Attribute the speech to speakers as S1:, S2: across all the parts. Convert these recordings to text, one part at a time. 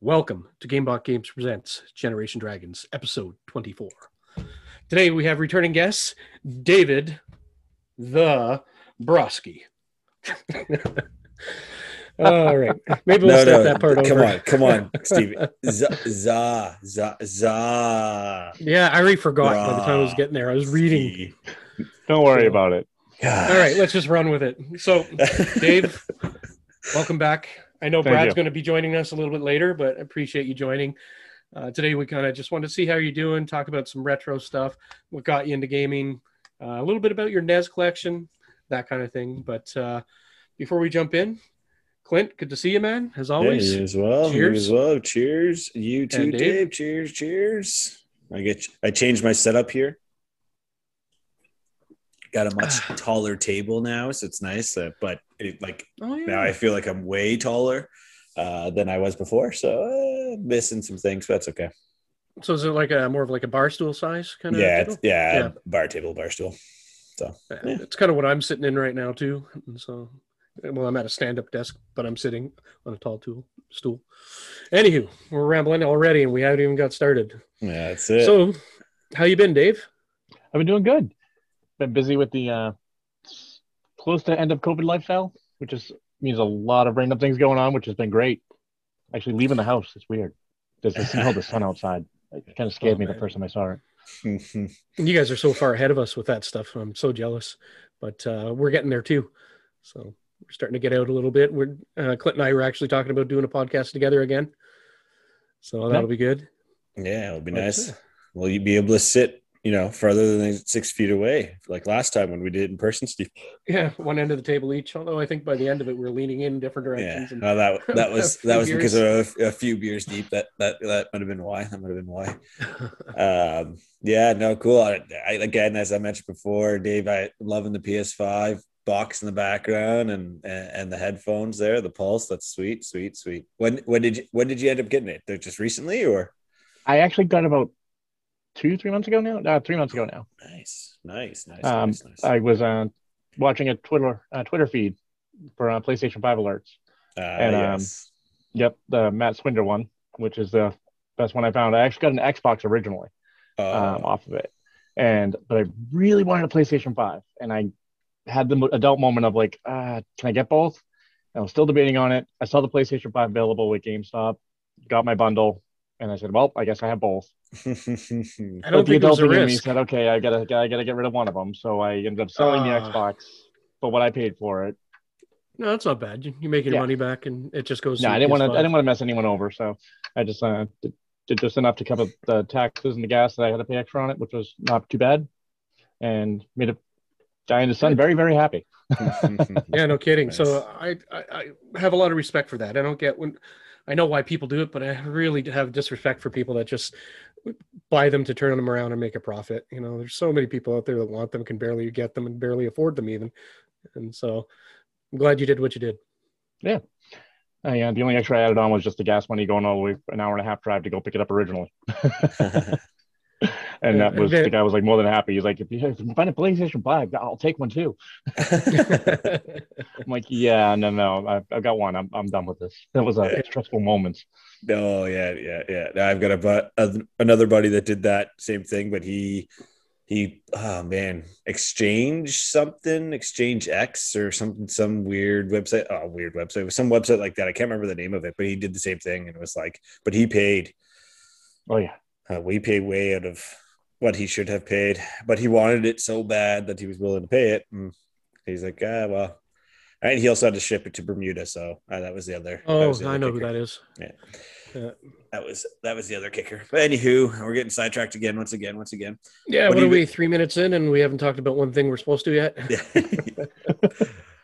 S1: Welcome to Gamebot Games Presents Generation Dragons, episode 24. Today we have returning guests, David the Broski. All right. Maybe we'll start that part
S2: come
S1: over.
S2: on, come on, Steve. Z- za, za, za.
S1: Yeah, I already forgot by the time I was getting there. I was reading.
S3: Don't worry about it.
S2: God.
S1: All right, let's just run with it. So, Dave, welcome back. I know
S3: Thank
S1: Brad's
S3: you.
S1: going to be joining us a little bit later, but appreciate you joining. Uh, today, we kind of just wanted to see how you're doing, talk about some retro stuff, what got you into gaming, uh, a little bit about your NES collection, that kind of thing. But uh, before we jump in, Clint, good to see you, man, as
S2: Yeah,
S1: always.
S2: you as well. You
S1: Cheers.
S2: as well. Cheers. You too,
S1: And
S2: Dave.
S1: Dave.
S2: Cheers. Cheers. I get. I changed my setup here. Got a much taller table now, so it's nice. Uh, but it, like
S1: Oh, yeah.
S2: now, I feel like I'm way taller uh, than I was before. So uh, missing some things, but that's okay.
S1: so, is it like a more of like a bar stool size kind of?
S2: yeah,
S1: table?
S2: yeah,
S1: Yeah.
S2: Bar table, bar stool.
S1: Yeah,
S2: Yeah.
S1: It's kind of what I'm sitting in right now too. And so, well, I'm at a stand-up desk, but I'm sitting on a tall tool stool. Anywho, we're rambling already, and we haven't even got started.
S2: Yeah, that's it.
S1: So, how you been, Dave?
S3: I've been doing good. Been busy with the uh, close to end of COVID lifestyle, which is means a lot of random things going on, which has been great. Actually, leaving the house is weird. There's the smell of the sun outside. It kind of scared
S1: Oh,
S3: me the first time I saw it.
S1: You guys are so far ahead of us with that stuff. I'm so jealous, but uh, we're getting there too. So we're starting to get out a little bit. We're uh, Clint and I were actually talking about doing a podcast together again. So that'll be good.
S2: yeah, it'll be
S1: But,
S2: nice.
S1: uh,
S2: Will you be able to sit, you know, further than six feet away, like last time when we did it in person, Steve?
S1: Yeah, one end of the table each. Although I think by the end of it, we're leaning in different
S2: Yeah,
S1: directions. and-
S2: no, that that was that was because of a, a few beers deep. That that that might have been why. That might have been why. Um, yeah, no, cool. I, I, again, as I mentioned before, Dave, I loving the PS5 box in the background and and, and the headphones there, the Pulse. That's sweet, sweet, sweet. When when did you when did you end up getting it? Just recently or
S3: I actually got about two, three months ago now. Uh, three months ago now.
S2: nice, nice, nice,
S3: Um,
S2: nice, nice.
S3: I was uh, watching a Twitter uh, Twitter feed for uh, PlayStation Five alerts.
S2: Uh,
S3: and, um. Yep, the Matt Swider one, which is the best one I found. I actually got an Xbox originally.
S2: Oh,
S3: um, off of it. And but I really wanted a PlayStation 5, and I had the adult moment of like, uh, can I get both? And I was still debating on it. I saw the PlayStation 5 available with GameStop, got my bundle, and I said, well, I guess I have both.
S1: I don't
S3: the
S1: think it was
S3: adult
S1: a
S3: in me
S1: risk.
S3: said, okay, I gotta, I gotta get rid of one of them. So I ended up selling the
S1: Ah.
S3: Xbox for what I paid for it.
S1: No, that's not bad. You, you make your
S3: Yeah.
S1: money back, and it just goes.
S3: No, I didn't want to, I didn't want to mess anyone over. So I just uh, did, did just enough to cover the taxes and the gas that I had to pay extra on it, which was not too bad, and made a guy and his son very, very happy.
S1: Yeah, no kidding.
S2: Nice.
S1: So I, I I have a lot of respect for that. I don't get when I know why people do it, but I really have disrespect for people that just buy them to turn them around and make a profit. You know, there's so many people out there that want them, can barely get them, and barely afford them even. And so I'm glad you did what you did.
S3: Uh, yeah, the only extra I added on was just the gas money going all the way an hour and a half drive to go pick it up originally. And that was the guy was like more than happy. He's like, if you, if you find a PlayStation 5, I'll take one too. I'm like, yeah, no, no, I've, I've got one. I'm, I'm done with this. That was uh, a stressful moment.
S2: Oh yeah, yeah, yeah. Now I've got a but uh, another buddy that did that same thing, but he he oh man, exchange something, exchange X or something, some weird website. Oh, weird website. It was some website like that. I can't remember the name of it, but he did the same thing, and it was like, but he paid.
S3: Oh yeah,
S2: Uh, we paid way out of what he should have paid, but he wanted it so bad that he was willing to pay it. And he's like, ah, well. And he also had to ship it to Bermuda, so uh, that was the other.
S1: oh,
S2: was the
S1: I
S2: other
S1: know who that is.
S2: Yeah.
S1: Yeah.
S2: That was that was the other kicker. But anywho, we're getting sidetracked again, once again, once again.
S1: Yeah,
S2: what,
S1: what are
S2: you-
S1: we? Three minutes in, and we haven't talked about one thing we're supposed to yet.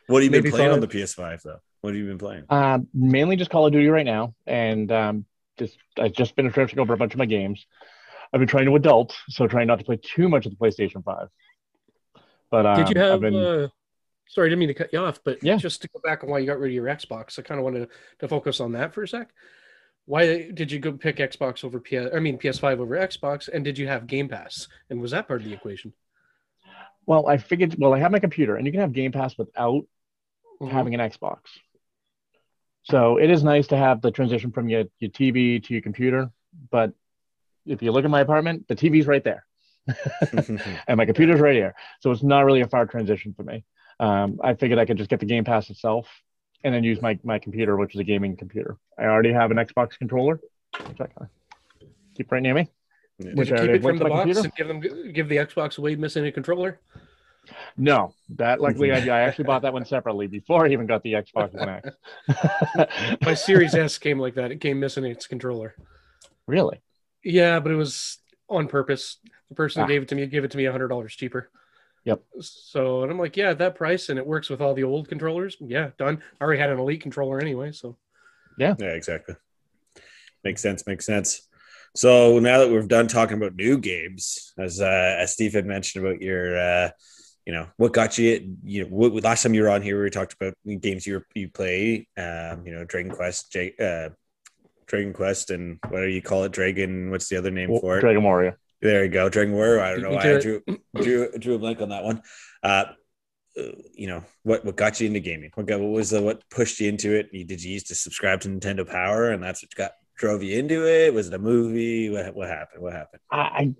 S2: what have you been
S1: Maybe
S2: playing on the PS5 though? What have you been playing?
S3: uh, mainly just Call of Duty right now, and um, just I've just finished finishing over a bunch of my games. I've been trying to adult, so trying not to play too much of the PlayStation 5. But um,
S1: Did you
S3: I've been,
S1: Uh, sorry, I didn't mean to cut you off, but
S3: Yeah.
S1: just to go back on why you got rid of your Xbox, I kind of wanted to focus on that for a sec. Why did you go pick Xbox over PS? I mean PS5 over Xbox, and did you have Game Pass? And was that part of the equation?
S3: well, I figured, well, I have my computer, and you can have Game Pass without
S1: Mhm.
S3: having an Xbox. So it is nice to have the transition from your, your TV to your computer. But if you look at my apartment, the TV's right there. and my computer's right here. So it's not really a far transition for me. Um, I figured I could just get the Game Pass itself and then use my, my computer, which is a gaming computer. I already have an Xbox controller, which I can keep right near me.
S2: Yeah.
S3: Which
S1: Did you
S3: I
S1: keep it from the box
S3: computer?
S1: and give them give the Xbox away missing a controller?
S3: No, that luckily I, I actually bought that one separately before I even got the Xbox One X.
S1: My Series S came like that. It came missing its controller.
S3: really?
S1: Yeah, but it was on purpose. The person
S3: Ah.
S1: who gave it to me gave it to me a hundred dollars cheaper.
S3: Yep.
S1: So and I'm like, yeah, at that price, and it works with all the old controllers. Yeah, done. I already had an elite controller anyway, so
S2: Yeah. Yeah, exactly. Makes sense. Makes sense. So now that we've done talking about new games, as uh, as Steve had mentioned about your, uh, you know, what got you, you know, what, last time you were on here, we talked about games you were, you play, um, you know, Dragon Quest, J, uh, Dragon Quest, and whatever you call it? Dragon. What's the other name for it?
S3: Dragon Warrior.
S2: There you go, Dragon Warrior. I don't know why I
S1: it.
S2: drew, drew drew a blank on that one. Uh, you know what what got you into gaming? What got, what was the what pushed you into it? You, did you used to subscribe to Nintendo Power, and that's what got drove you into it? Was it a movie? What what happened? What happened?
S3: I I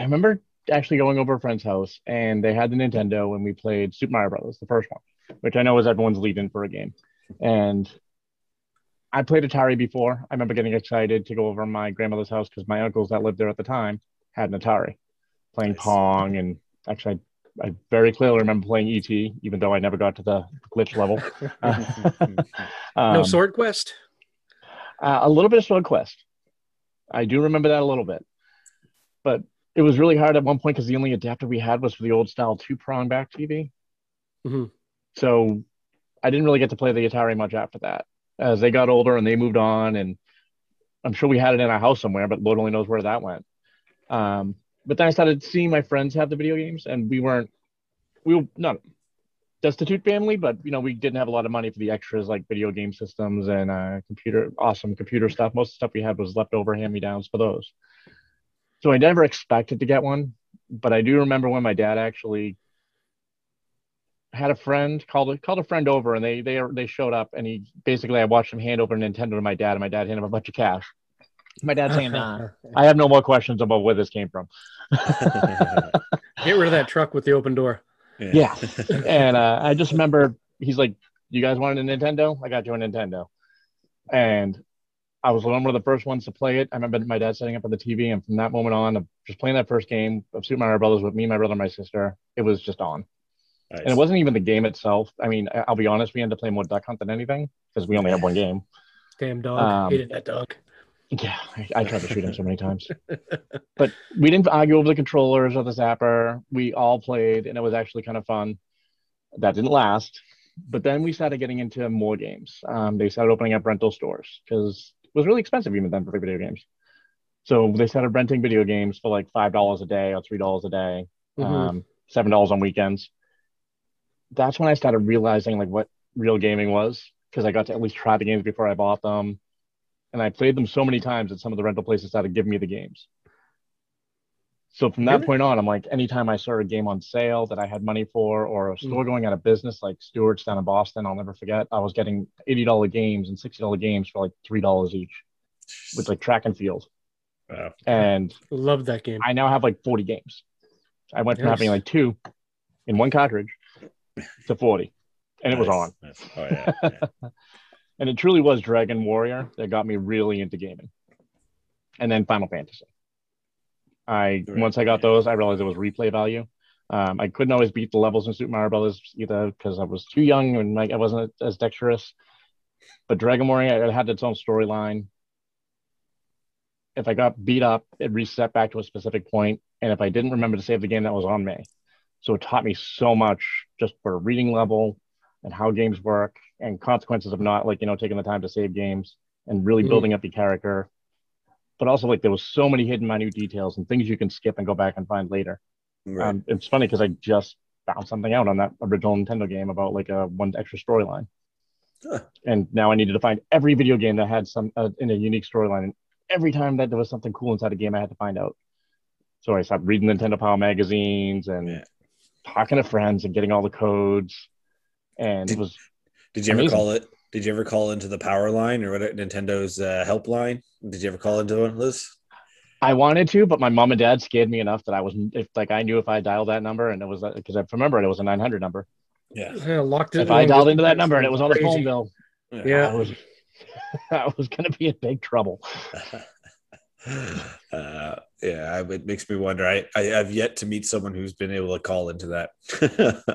S3: I remember actually going over a friend's house and they had the Nintendo and we played Super Mario Brothers, the first one, which I know is everyone's lead in for a game. And I played Atari before. I remember getting excited to go over my grandmother's house because my uncles that lived there at the time had an Atari, playing
S2: Nice.
S3: Pong and actually I, I very clearly remember playing ET, even though I never got to the glitch level.
S1: no
S3: Um,
S1: sword quest.
S3: uh, a little bit of Sword Quest. I do remember that a little bit, but it was really hard at one point because the only adapter we had was for the old style two prong back TV.
S1: Mhm.
S3: So I didn't really get to play the Atari much after that. As they got older and they moved on, and I'm sure we had it in our house somewhere, but Lord only knows where that went. Um, but then I started seeing my friends have the video games, and we weren't, we were not destitute family, but you know, we didn't have a lot of money for the extras like video game systems and uh, computer, awesome computer stuff. Most of the stuff we had was leftover hand me downs for those. So I never expected to get one, but I do remember when my dad actually had a friend called a, called a friend over, and they they they showed up, and he basically I watched him hand over a Nintendo to my dad, and my dad handed him a bunch of cash. My dad's saying, "Nah, I have no more questions about where this came from."
S1: Get rid of that truck with the open door.
S3: Yeah. and uh, I just remember he's like, "You guys wanted a Nintendo? I got you a Nintendo." And I was one of the first ones to play it. I remember my dad setting up on the TV, and from that moment on, of just playing that first game of Super Mario Brothers with me, my brother, and my sister, it was just on.
S2: Nice.
S3: And it wasn't even the game itself. I mean, I'll be honest, we ended up playing more Duck Hunt than anything because we only have one game.
S1: Damn dog.
S3: Um,
S1: Hated that dog.
S3: Yeah, I, I tried to shoot him so many times. But we didn't argue over the controllers or the zapper. We all played, and it was actually kind of fun. That didn't last. But then we started getting into more games. Um, they started opening up rental stores because it was really expensive even then for video games. So they started renting video games for like five dollars a day or three dollars a day,
S1: Mhm.
S3: um, seven dollars on weekends. That's when I started realizing like what real gaming was because I got to at least try the games before I bought them, and I played them so many times that some of the rental places started giving me the games. So from that
S1: Really?
S3: point on, I'm like, anytime I saw a game on sale that I had money for, or a store mm. going out of business like Stewart's down in Boston, I'll never forget. I was getting eighty dollar games and sixty dollar games for like three dollars each with like track and field.
S2: Wow.
S3: And
S1: Loved that game.
S3: I now have like 40 games. I went from
S1: Nice.
S3: having like two in one cartridge to 40, and it was on.
S2: Nice. Oh yeah. yeah.
S3: And it truly was Dragon Warrior that got me really into gaming. And then Final Fantasy. I
S2: Right.
S3: once I got those, I realized it was replay value. Um, I couldn't always beat the levels in Super Mario Brothers either because I was too young and like I wasn't as dexterous. But Dragon Warrior it had its own storyline. If I got beat up, it reset back to a specific point, and if I didn't remember to save the game, that was on me. So it taught me so much just for a reading level and how games work and consequences of not like you know taking the time to save games and really
S1: Mhm.
S3: building up your character. But also like there was so many hidden minute details and things you can skip and go back and find later.
S2: Right.
S3: Um, it's funny because I just found something out on that original Nintendo game about like a one extra storyline,
S2: Huh.
S3: and now I needed to find every video game that had some uh, in a unique storyline. And every time that there was something cool inside a game, I had to find out. So I stopped reading Nintendo Power magazines and
S2: Yeah.
S3: Talking to friends and getting all the codes. And it
S2: Did-
S3: was
S2: Did you ever call it? Did you ever call into the power line or what? Nintendo's uh, helpline? Did you ever call into one of those?
S3: I wanted to, but my mom and dad scared me enough that I was if like I knew if I dialed that number and it was because I remember it was a 900 number.
S2: Yeah.
S1: Yeah, locked it.
S3: If I dialed into that number and it was on the phone bill,
S1: Yeah.
S3: I was I was going to be in big trouble.
S2: uh, yeah, I- it makes me wonder. I, I have yet to meet someone who's been able to call into that.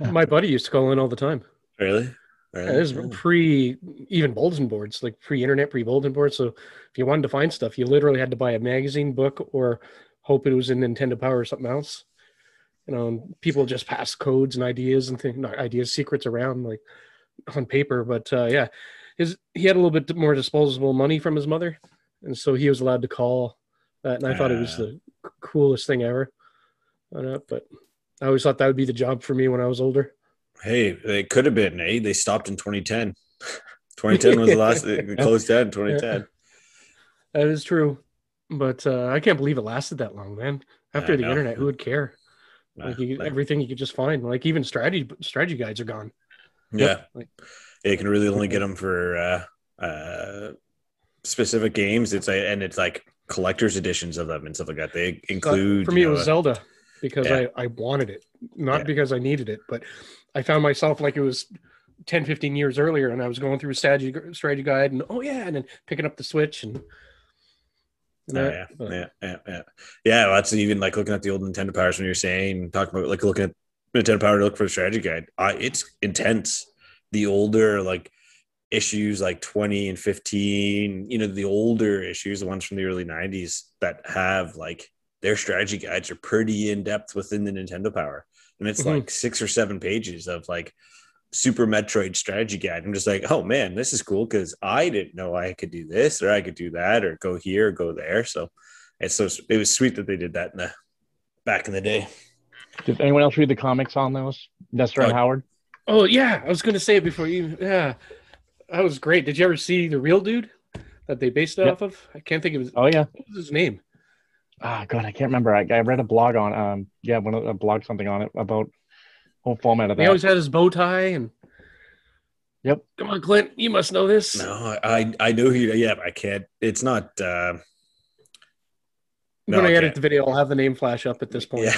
S1: My buddy used to call in all the time.
S2: really?
S1: Yeah,
S2: Really?
S1: This is pre even bulletin boards, like pre internet, pre bulletin boards. So if you wanted to find stuff, you literally had to buy a magazine book or hope it was in Nintendo Power or something else. You know, people just pass codes and ideas and things, not ideas, secrets around like on paper. But uh, yeah, his he had a little bit more disposable money from his mother, and so he was allowed to call that. And I thought it was the coolest thing ever. Uh, but I always thought that would be the job for me when I was older.
S2: Hey, it could have been. Eh? They stopped in 2010. 2010 was the last. They closed down in 2010.
S1: That is true, but uh, I can't believe it lasted that long, man. After
S2: I
S1: the
S2: know.
S1: internet, who would care?
S2: Nah,
S1: Like, you,
S2: like-
S1: everything you could just find, like even strategy strategy guides are gone.
S2: yeah,
S1: Like-
S2: you can really only get them for uh, uh, specific games. It's a, and it's like collector's editions of them and stuff like that. They include
S1: For me,
S2: you
S1: it was Zelda because
S2: Yeah.
S1: I, I wanted it, not
S2: Yeah.
S1: because I needed it, but I found myself like it was 10, 15 years earlier, and I was going through a strategy strategy guide, and oh yeah, and then picking up the Switch and. and
S2: Oh,
S1: that,
S2: yeah, yeah, yeah, yeah. Yeah, well, that's even like looking at the old Nintendo Powers when you're saying talking about like looking at Nintendo Power to look for the strategy guide. Uh, it's intense. The older like issues like 20 and 15, you know, the older issues, the ones from the early 90s that have like their strategy guides are pretty in depth within the Nintendo Power. And it's
S1: Mhm.
S2: like six or seven pages of like Super Metroid strategy guide. I'm just like, oh man, this is cool because I didn't know I could do this or I could do that or go here or go there. So it's so it was sweet that they did that in the back in the day.
S3: Did anyone else read the comics on those? Nestor and
S2: Uh,
S3: Howard?
S1: Oh yeah, I was gonna say it before you. Yeah, that was great. Did you ever see the real dude that they based it
S3: Yep.
S1: off of? I can't think of his.
S3: Oh yeah.
S1: What was his name?
S3: Ah, God, I can't remember. I, I read a blog on um yeah, one of a blog something on it about whole format of that.
S1: He always had his bow tie and.
S3: Yep.
S1: Come on, Clint. You must know this.
S2: No, I I know who. Yeah, I can't. It's not. Uh,
S1: when I
S2: I
S1: edit
S2: can't.
S1: the video, I'll have the name flash up at this point.
S2: yeah,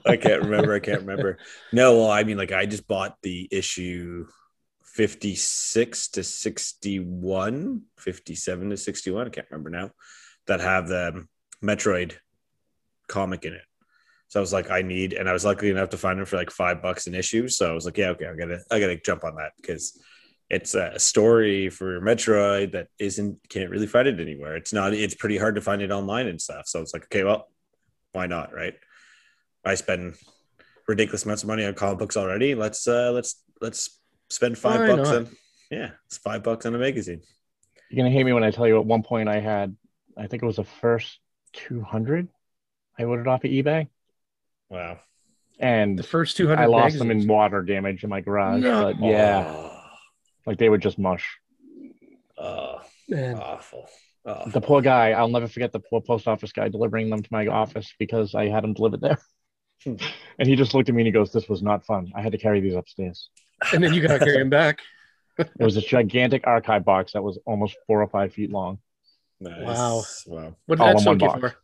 S2: I can't remember. I can't remember. No, well, I mean, like I just bought the issue 56 to 61, 57 to 61. I can't remember now. That have the Metroid comic in it. So I was like, I need, and I was lucky enough to find them for like five bucks an issue. So I was like, yeah, okay, I gotta, I gotta jump on that because it's a story for Metroid that isn't, can't really find it anywhere. It's not, it's pretty hard to find it online and stuff. So it's like, okay, well, why not, right? I spend ridiculous amounts of money on comic books already. Let's, uh, let's, let's spend five
S1: Why
S2: bucks
S1: not?
S2: on, yeah, it's five bucks on a magazine.
S3: You're gonna hate me when I tell you at one point I had I think it was the first two hundred I ordered off of eBay.
S2: Wow.
S3: And
S1: The first 200
S3: I lost them in water damage in my garage.
S1: No.
S3: But yeah, like they were just mush.
S2: Oh,
S1: Man.
S2: awful. awful.
S3: The poor guy, I'll never forget the poor post office guy delivering them to my office because I had them delivered there.
S2: Hmm.
S3: and he just looked at me and he goes, This was not fun. I had to carry these upstairs.
S1: And then you got to carry him back.
S3: It was a gigantic archive box that was almost four or five feet long.
S2: Nice.
S1: Wow.
S2: Wow.
S1: What did
S3: All
S1: that
S3: in one
S1: soak you for?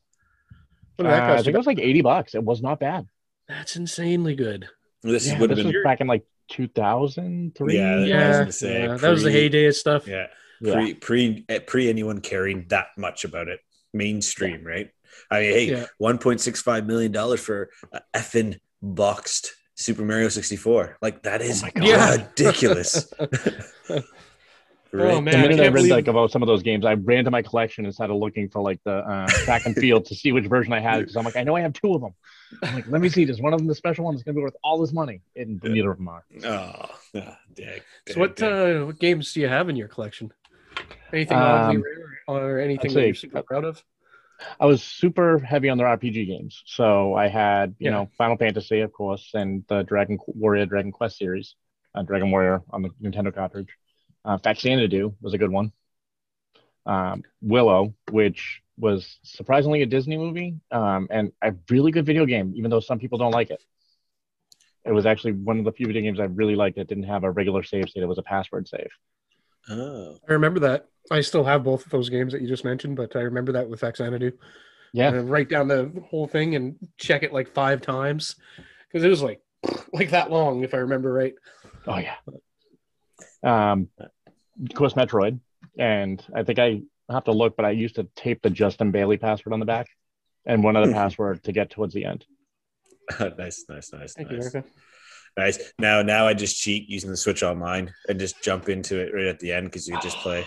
S1: What
S3: Uh,
S1: did that
S3: I think
S1: you?
S3: it was like 80 bucks. It was not bad.
S1: That's insanely good.
S2: This
S3: Yeah,
S2: would have been
S3: was back in like 2003.
S2: Yeah, I was
S1: Yeah,
S2: gonna say,
S1: yeah, that was the heyday of stuff.
S2: yeah
S3: Yeah.
S2: pre pre eh, pre anyone caring that much about it mainstream right i mean hey
S1: Yeah.
S2: 1.65 million dollars for a effing boxed super mario 64 like that is
S3: my
S1: God. Yeah.
S2: ridiculous
S1: Oh, man.
S3: the
S1: I
S3: minute I,
S1: can't
S3: read
S1: believe-
S3: like about some of those games, I ran to my collection and started looking for like the uh, track and field to see which version I had because I'm like, I know I have two of them. I'm like, let me see. Does one of them the special one that's gonna be worth all this money? And
S2: Yeah.
S3: neither of them are.
S2: oh yeah, dag,
S1: So what
S2: dag.
S1: uh, what games do you have in your collection? Anything
S3: Um,
S1: oddly rare or anything that you're super proud of?
S3: I was super heavy on the RPG games, so I had you
S1: Yeah.
S3: know Final Fantasy, of course, and the Dragon Warrior Dragon Quest series, uh, Dragon Warrior on the Nintendo cartridge. Uh, Faxanadu was a good one. Um, Willow, which was surprisingly a Disney movie, um, and a really good video game, even though some people don't like it. It was actually one of the few video games I really liked that didn't have a regular save state. It was a password save.
S2: Oh,
S1: I remember that. I still have both of those games that you just mentioned, but I remember that with Xanadu.
S3: Yeah.
S1: And write down the whole thing and check it like five times because it was like like that long, if I remember right.
S3: Oh yeah. Um, of course, Metroid, and I think I have to look, but I used to tape the Justin Bailey password on the back, and one other password to get towards the end.
S2: nice, nice, nice,
S1: Thank you,
S2: nice.
S1: Erica.
S2: Nice. Now, now I just cheat using the Switch Online and just jump into it right at the end because you just play.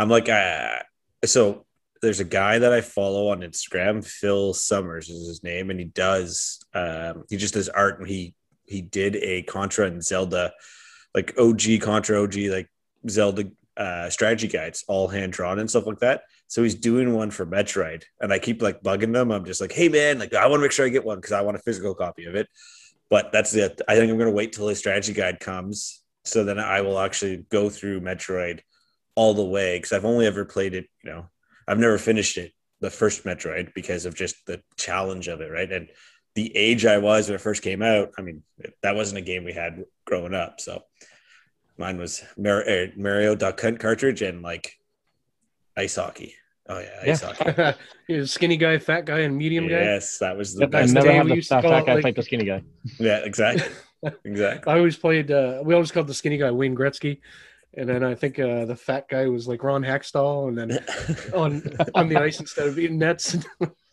S2: I'm like, uh, so there's a guy that I follow on Instagram, Phil Summers is his name, and he does, um, he just does art, and he he did a Contra and Zelda, like OG Contra, OG like Zelda uh, strategy guides, all hand drawn and stuff like that. So he's doing one for Metroid, and I keep like bugging them. I'm just like, hey man, like I want to make sure I get one because I want a physical copy of it. But that's it. I think I'm to wait till his strategy guide comes, so then I will actually go through Metroid all the way because I've only ever played it. You know, I've never finished it, the first Metroid, because of just the challenge of it, right? And the age I was when it first came out. I mean, that wasn't a game we had growing up, so mine was Mar- uh, Mario Duck Hunt cartridge and like ice hockey. Oh yeah, ice
S3: Yeah.
S2: hockey.
S1: He was skinny guy, fat guy, and medium guy.
S2: Yes, that was the
S3: Yep, I
S2: best.
S3: never
S1: day
S3: had the
S1: used to
S3: fat guy
S1: like-
S3: fight the skinny guy.
S2: Yeah, exactly, exactly.
S1: I always played. Uh, we always called the skinny guy Wayne Gretzky, and then I think uh, the fat guy was like Ron Hextall, and then on on the ice instead of eating nets.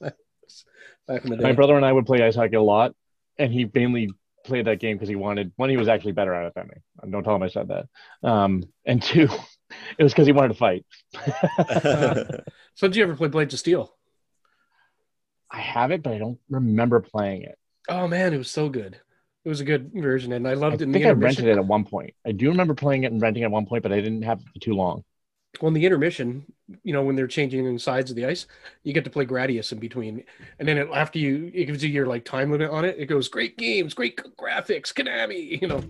S1: Back in the day.
S3: My brother and I would play ice hockey a lot, and he mainly played that game because he wanted one. He was actually better at it than me. Don't tell him I said that. Um, and two, it was because he wanted to fight.
S1: So did you ever play Blades of Steel?
S3: I have it, but I don't remember playing it.
S1: Oh man, it was so good. It was a good version, and I
S3: I
S1: loved it in the
S3: think I rented it at one point. I do remember playing it and renting it at one point, but I didn't have it for too long.
S1: Well, in the intermission, you know, when they're changing the sides of the ice, you get to play Gradius in between, and then it, after you, it gives you your like time limit on it. It goes great games, great graphics, Konami, you know.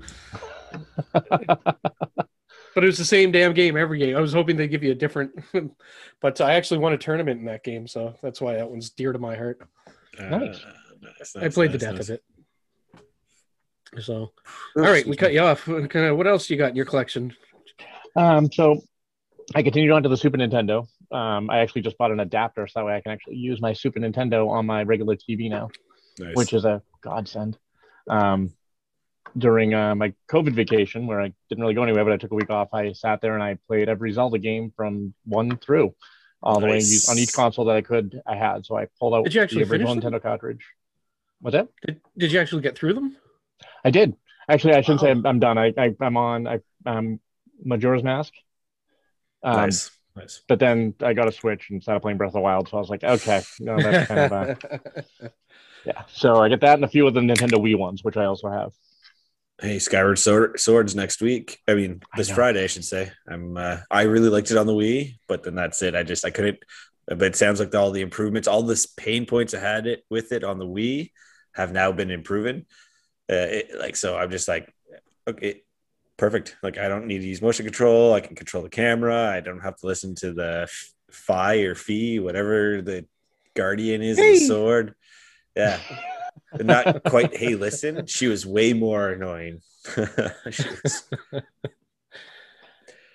S1: but it was the same damn game every game. I was hoping they'd give you a different, but I actually won a tournament in that game, so that's why that one's dear to my heart.
S3: Nice.
S2: Uh, nice,
S1: I
S2: nice,
S1: played the death
S2: nice.
S1: of it. So, all right, we cut you off. Kind of, what else you got in your collection?
S3: Um, so I continued on to the Super Nintendo. Um, I actually just bought an adapter so that way I can actually use my Super Nintendo on my regular TV now,
S2: Nice.
S3: which is a godsend. Um, during uh, my COVID vacation, where I didn't really go anywhere, but I took a week off, I sat there and I played every Zelda game from one through, all the way on each console that I could. I had, so I pulled out
S1: Did you actually
S3: the original? Nintendo cartridge. What's that?
S1: Did, did you actually get through them?
S3: I did. Actually, I shouldn't say I'm, I'm done. I, I I'm on I um Majora's Mask. Um,
S2: nice, nice.
S3: But then I got a Switch and started playing Breath of the Wild, so I was like, okay, no, that's kind of uh, yeah. So I get that and a few of the Nintendo Wii ones, which I also have.
S2: Hey, Skyward Sword, Swords next week. I mean, this
S3: know.
S2: Friday, I should say. I'm. Uh, I really liked it on the Wii, but then that's it. I just I couldn't. But it sounds like all the improvements, all this pain points I had it with it on the Wii, have now been improving. Uh, it, like so, I'm just like, okay, perfect. Like I don't need to use motion control. I can control the camera. I don't have to listen to the Phi or Fee, whatever the guardian is,
S1: Hey.
S2: the sword. Yeah. Not quite. Hey, listen. She was way more annoying. Was-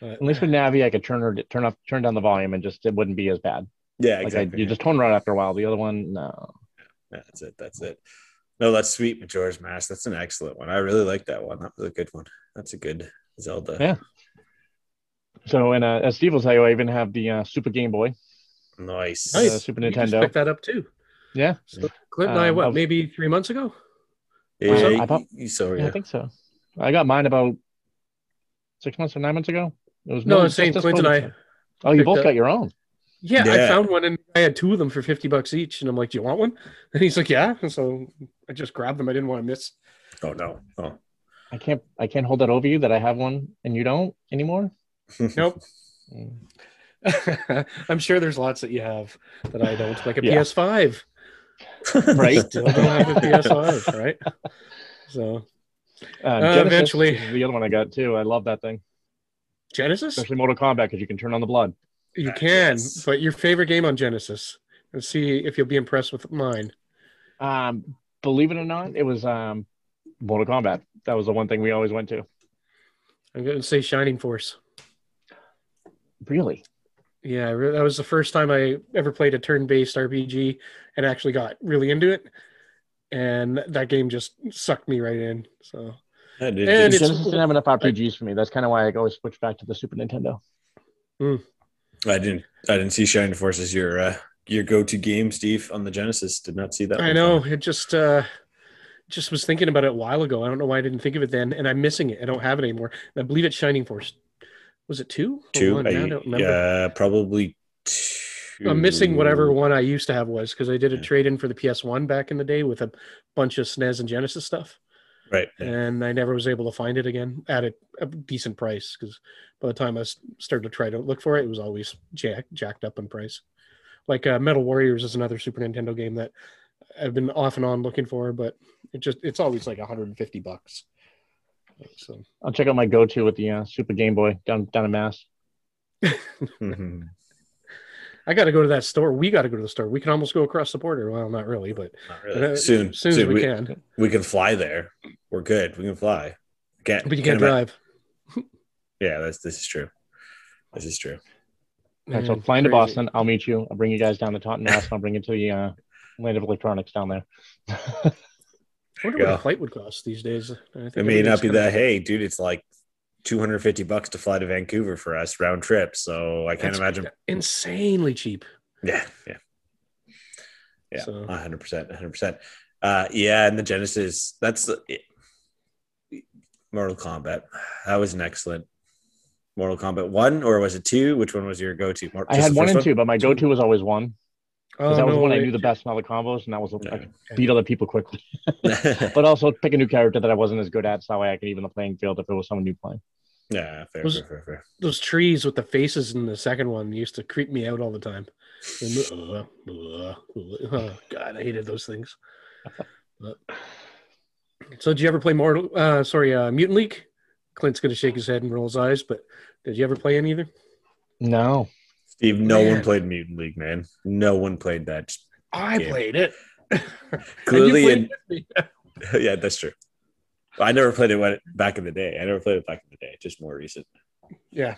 S3: At least with Navi, I could turn her turn off turn down the volume and just it wouldn't be as bad.
S2: yeah,
S3: Like I,
S2: exactly.
S3: you just tone her out after a while. The other one, no.
S2: Yeah, that's it. That's it. No, that's sweet, Majora's Mask. That's an excellent one. I really like that one. That was a good one. That's a good Zelda.
S3: Yeah. So and uh, as Steve will tell you, I even have the uh, Super Game Boy,
S2: Nice.
S3: uh,
S1: Nice.
S3: Super
S1: You just
S3: Nintendo.
S1: picked that up too.
S3: Yeah,
S1: So Clint and I,
S3: Um,
S1: what,
S3: I've-
S1: maybe three months ago?
S2: Yeah,
S3: I bought-
S2: you saw
S3: yeah, I think so. I got mine about six months or nine months ago. It was
S1: No,
S3: no,
S1: I'm saying Clint and I.
S3: Oh, you both
S1: up-
S3: got your own.
S1: Yeah, I found one and I had two of them for 50 bucks each. And I'm like, Do you want one? And he's like, Yeah. And so I just grabbed them. I didn't want to miss.
S2: Oh no. Oh.
S3: I can't. I can't hold that over you that I have one and you don't anymore.
S1: Nope. I'm sure there's lots that you have that I don't, like a
S3: Yeah.
S1: PS5.
S3: Right.
S1: Still don't have a PS5, right? So
S3: Uh,
S1: Uh, eventually.
S3: the other one I got too. I love that thing,
S1: Genesis,
S3: especially Mortal Kombat because you can turn on the blood.
S1: You
S2: Uh,
S1: can,
S2: yes.
S1: but your favorite game on Genesis, and see if you'll be impressed with mine.
S3: Um, believe it or not, it was um, Mortal Kombat. That was the one thing we always went to.
S1: I'm going to say Shining Force.
S3: Really?
S1: Yeah, that was the first time I ever played a turn-based RPG and actually got really into it. And that game just sucked me right in. So
S2: Yeah, dude,
S1: And it's-
S3: Genesis didn't have enough RPGs for me. That's kind of why I always switch back to the Super Nintendo.
S2: I didn't. I didn't see Shining Force as your uh, your go to game, Steve, on the Genesis. Did not see that.
S1: I know
S2: coming.
S1: it just uh just was thinking about it a while ago. I don't know why I didn't think of it then, and I'm missing it. I don't have it anymore. And I believe it's Shining Force. Was it two?
S2: Two.
S1: one?
S2: I,
S1: I don't remember.
S2: yeah, probably. Two.
S1: I'm missing whatever one I used to have was because I did a
S2: Yeah.
S1: trade in for the PS1 back in the day with a bunch of SNES and Genesis stuff,
S2: Right.
S1: and I never was able to find it again at a, a decent price because by the time I started to try to look for it, it was always jack, jacked up in price. Like uh, Metal Warriors is another Super Nintendo game that I've been off and on looking for, but it just it's always like 150 bucks. So
S3: I'll check out my go-to with the uh, Super Game Boy down down in Mass.
S2: Mhm.
S1: I got to go to that store. We got to go to the store. We can almost go across the border. Well, not really, but
S2: Not really.
S1: uh,
S2: Soon.
S1: as soon as
S2: soon.
S1: we,
S2: we,
S1: can.
S2: we can fly there. We're good. We can fly. Can't,
S1: But you can't
S2: ima-
S1: drive.
S2: Yeah, that's this is true. This is true.
S3: All right, so
S1: Man,
S3: flying to. Boston, I'll meet you. I'll bring you guys down to Taunton, Mass. and I'll bring you to the uh, land of electronics down there.
S1: I wonder what a flight would cost these days. I think
S2: It may not be
S1: everything's
S2: that. Hey, dude, it's like 250 bucks to fly to Vancouver for us round trip. So I
S1: kinda-
S2: can't
S1: that's
S2: imagine.
S1: insanely cheap.
S2: Yeah, yeah, yeah.
S1: So-
S2: 100, percent 100. percent Uh, yeah, and the Genesis. That's the Mortal Kombat. That was an excellent Mortal Kombat one, or was it two? Which one was your go-to? Mor-
S3: I had
S2: one
S3: one
S2: first
S3: and two, but my go-to was always one because
S1: Oh,
S3: that was
S1: no,
S3: when I knew the best in all the combos, and that was I could beat other people quickly. But also pick a new character that I wasn't as good at, so that way I can even the playing field if it was someone new playing.
S2: fair,
S1: Was-
S2: fair, fair, fair.
S1: Those trees with the faces in the second one used to creep me out all the time. And, uh, uh, uh, oh, God, I hated those things. But- so, did you ever play Mortal? Uh, sorry, uh, Mutant League. Clint's gonna shake his head and roll his eyes, but did you ever play any either?
S3: No,
S2: Steve, no
S1: Man.
S2: one played Mutant League, man. No one played that.
S1: I
S2: Yeah.
S1: played it. And
S2: Clearly,
S1: played with
S2: yeah, that's true. I never played it when, back in the day. I never played it back in the day, just more recent.
S1: Yeah.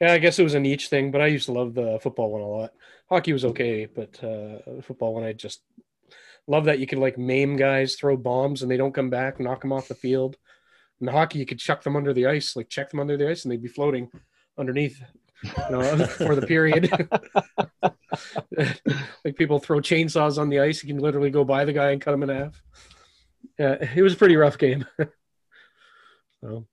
S1: Yeah, I guess it was a niche thing, but I used to love the football one a lot. Hockey was okay, but uh, football one, I just love that you could like maim guys, throw bombs, and they don't come back, knock them off the field. In the hockey, you could chuck them under the ice, like check them under the ice, and they'd be floating underneath, you know, for the period. like people throw chainsaws on the ice, you can literally go by the guy and cut him in half. Yeah, it was a pretty rough game. so.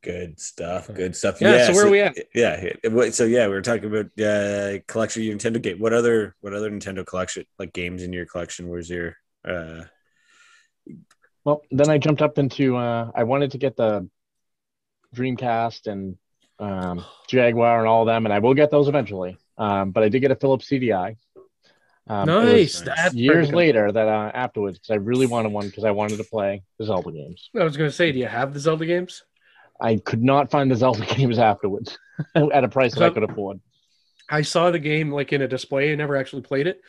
S2: Good stuff. Good stuff.
S1: Yeah, so where are we at?
S2: Yeah. So yeah, we were talking about uh, collection of your Nintendo game. What other what other Nintendo collection like games in your collection? Where's your uh
S3: Well, then I jumped up into uh, I wanted to get the Dreamcast and um, Jaguar and all of them, and I will get those eventually. Um, but I did get a Philips CDI. Um,
S1: nice.
S3: years later that uh, afterwards, because I really wanted one because I wanted to play the Zelda games.
S1: I was going to say, do you have the Zelda games?
S3: I could not find the Zelda games afterwards at a price that I could afford.
S1: I saw the game like in a display. I never actually played it,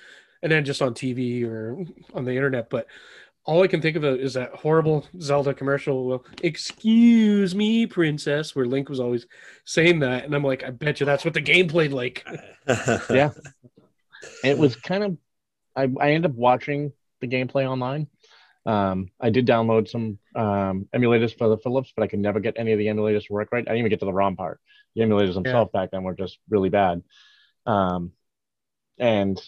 S1: and then just on TV or on the internet. But all I can think of is that horrible Zelda commercial. Well, excuse me, princess, where Link was always saying that, and I'm like, I bet you that's what the game played like.
S3: Yeah. it was kind of I, I ended up watching the gameplay online um, i did download some um, emulators for the philips but i could never get any of the emulators to work right i didn't even get to the rom part the emulators themselves back then were just really bad um, and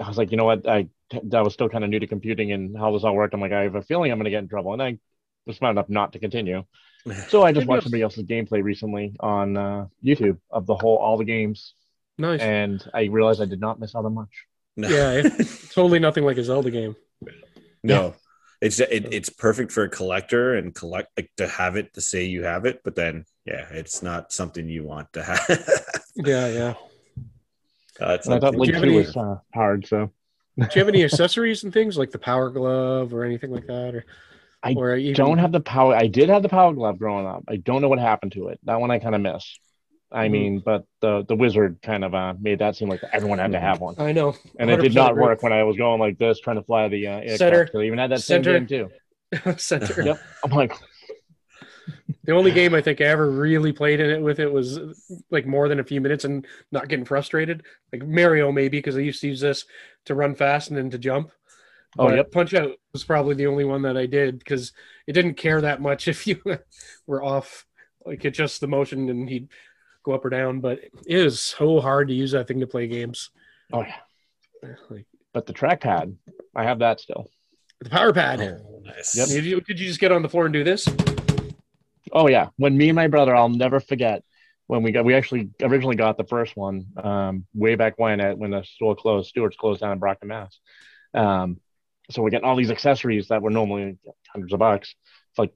S3: i was like you know what i that was still kind of new to computing and how this all worked i'm like i have a feeling i'm going to get in trouble and i was smart enough not to continue so i just watched somebody else's gameplay recently on uh, youtube of the whole all the games
S1: Nice.
S3: and i realized i did not miss out on much
S1: Yeah, totally nothing like a Zelda game.
S2: no. It's it, it's perfect for a collector and collect like to have it to say you have it, but then yeah, it's not something you want to have.
S1: Yeah, yeah.
S2: Uh, it's
S3: And I thought
S2: something-
S3: Link 2 was uh, hard, so
S1: Do you have any accessories and things like the Power Glove or anything like that? Or
S3: I
S1: or even,
S3: don't have the power. I did have the power glove growing up. I don't know what happened to it. That one I kind of miss. I
S1: Mhm.
S3: mean, but the the wizard kind of uh, made that seem like everyone had to have one,
S1: I know,
S3: and it did not
S1: agree.
S3: work when I was going like this trying to fly the uh, aircraft.
S1: Center-
S3: So I even had that same
S1: center-
S3: game too.
S1: center.
S3: Yep. I'm like,
S1: The only game I think I ever really played in it with it was like more than a few minutes and not getting frustrated. Like Mario, maybe because I used to use this to run fast and then to jump.
S3: Oh,
S1: But
S3: yep.
S1: Punch Out was probably the only one that I did because it didn't care that much if you were off. Like it just the motion and he'd go up or down. But it is so hard to use that thing to play games.
S3: oh yeah.
S1: Like
S3: But the trackpad, I have that still.
S1: the power pad.
S2: Oh, nice.
S3: Yep.
S1: Did you, could you just get on the floor and do this?
S3: Oh yeah, when me and my brother, I'll never forget when we got. We actually originally got the first one um, way back when at when the store closed. Stewart's closed down in Brockton, Mass. Um, so we're getting all these accessories that were normally hundreds of bucks. It's like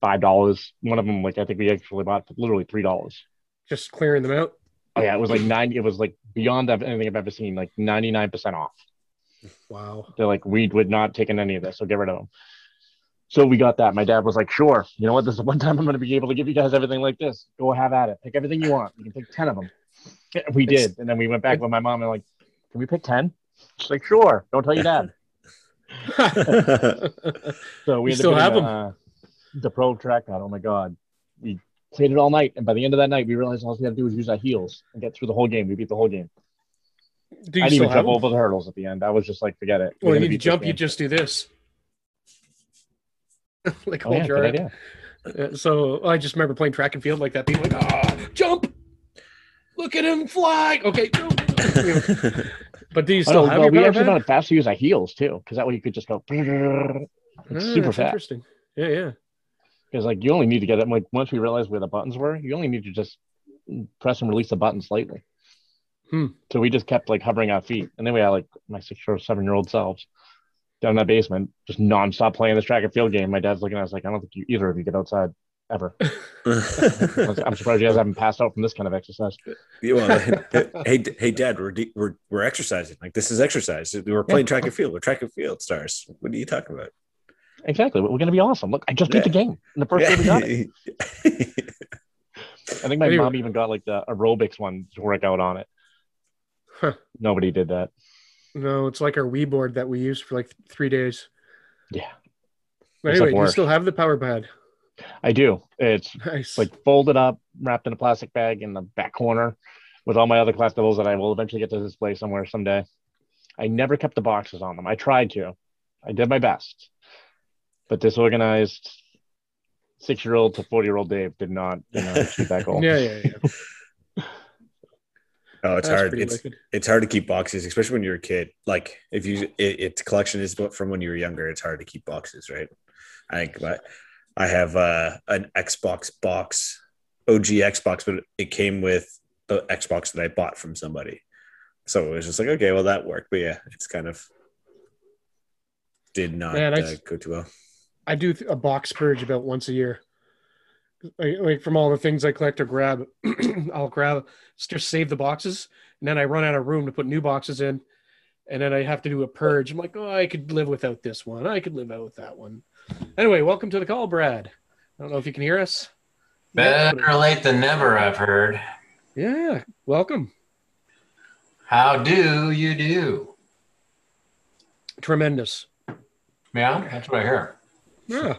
S3: five dollars. One of them, like I think we actually bought literally three dollars.
S1: Just clearing them out.
S3: Oh yeah, it was like ninety. It was like beyond anything I've ever seen. Like ninety nine percent off.
S1: Wow.
S3: They're like, we would not taking any of this, so get rid of them. So we got that. My dad was like, sure. You know what? This is one time I'm going to be able to give you guys everything like this. Go have at it. Pick everything you want. You can pick 10 of them. We did. And then we went back with my mom and like, can we pick 10? She's like, sure. Don't tell your dad. So we
S1: still have
S3: them. uh, the pro trackpad. Oh my God. We played it all night. And by the end of that night, we realized all we had to do was use our heels and get through the whole game. We beat the whole game.
S1: Do you
S3: I didn't
S1: still
S3: even
S1: have
S3: jump
S1: them?
S3: over the hurdles at the end. I was just like, forget it.
S1: Well,
S3: gonna
S1: you jump, you just do this. like
S3: Oh,
S1: hold
S3: yeah,
S1: your
S3: idea.
S1: Uh, So I just remember playing track and field like that. People like, ah, jump! Look at him fly. Okay, go. You know, but do you
S3: Oh,
S1: still have
S3: no, we actually found it faster to use our heels too, because that way you could just go. It's
S1: Ah,
S3: super fast.
S1: Interesting. Yeah, yeah.
S3: Because like you only need to get it. Like once we realized where the buttons were, you only need to just press and release the button slightly.
S1: Hmm.
S3: So we just kept like hovering our feet, and then we had like my six or seven year old selves down in that basement, just nonstop playing this track and field game. My dad's looking at us like, I don't think you either of you get outside ever. I'm surprised you guys haven't passed out from this kind of exercise.
S2: You hey, hey, Dad, we're, we're we're exercising. Like this is exercise. We're playing track and field. We're track and field stars. What are you talking about?
S3: Exactly. We're gonna be awesome. Look, I just beat the game in the first day we got it. I think my
S1: Anyway.
S3: mom even got like the aerobics one to work out on it.
S1: Huh.
S3: Nobody did that.
S1: No, it's like our Wii board that we used for like three days.
S3: Yeah,
S1: But anyway, you still have the power pad?
S3: I do. It's
S1: Nice.
S3: like folded up, wrapped in a plastic bag in the back corner with all my other class doubles that I will eventually get to display somewhere someday. I never kept the boxes on them. I tried to. I did my best. But disorganized six year old to 40 year old Dave did not you know, achieve that goal.
S1: yeah, yeah, yeah.
S2: Oh, it's
S1: That's
S2: hard. It's
S1: wicked.
S2: it's hard to keep boxes, especially when you're a kid. Like if you it, it's collection is from when you were younger. It's hard to keep boxes, right? I think but I have uh, an Xbox box, OG Xbox, but it came with the Xbox that I bought from somebody. So it was just like, okay, well that worked. But yeah, it's kind of did not
S1: Man, I-
S2: uh, go too well.
S1: I do a box purge about once a year. Like, like from all the things I collect or grab, I'll grab just save the boxes, and then I run out of room to put new boxes in, and then I have to do a purge. I'm like, oh, I could live without this one. I could live out with that one. Anyway, welcome to the call, Brad. I don't know if you can hear us.
S4: Better late than never, I've heard.
S1: Yeah, welcome.
S4: How do you do?
S1: Tremendous.
S4: Yeah, that's what I hear.
S1: Yeah.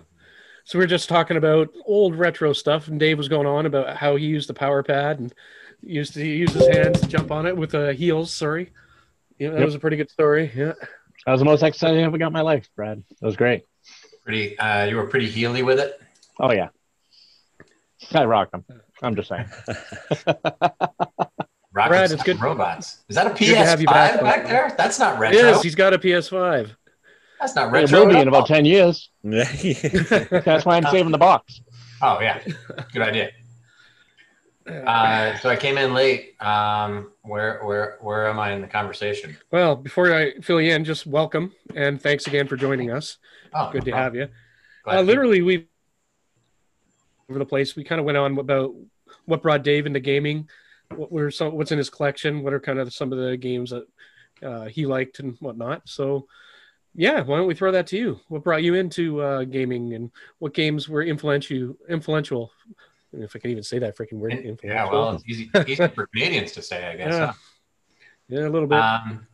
S1: So we are just talking about old retro stuff, and Dave was going on about how he used the power pad and used to use his hands to jump on it with the heels. Sorry, yeah, that
S3: Yep.
S1: was a pretty good story. Yeah,
S3: That was the most exciting I ever got in my life, Brad. That was great.
S4: Pretty, uh, you were pretty heely with it.
S3: Oh, yeah. I rocked them. I'm just saying.
S4: Rocket
S1: Brad, it's good-
S4: robots. Is that a PS5
S1: you
S4: back,
S1: back.
S4: there? That's not retro.
S1: yes, he's got a PS5.
S4: That's not
S3: It
S4: retro.
S3: will be
S4: at
S3: in
S4: all.
S3: about 10 years. That's why I'm saving the box.
S4: Oh yeah, good idea. Uh, so I came in late. Um, where, where, where am I in the conversation?
S1: well, before I fill you in, just welcome and thanks again for joining us.
S4: Oh,
S1: Good to
S4: no
S1: have you. Uh, literally, we over the place. We kind of went on about what brought Dave into gaming, what were some, what's in his collection, what are kind of some of the games that uh, he liked and whatnot. So, yeah, why don't we throw that to you? What brought you into uh, gaming, and what games were influential? Influential, if I can even say that freaking word.
S4: Yeah, well, it's easy, easy for Canadians to say, I guess.
S1: Yeah.
S4: huh?
S1: yeah, a little bit.
S4: Um,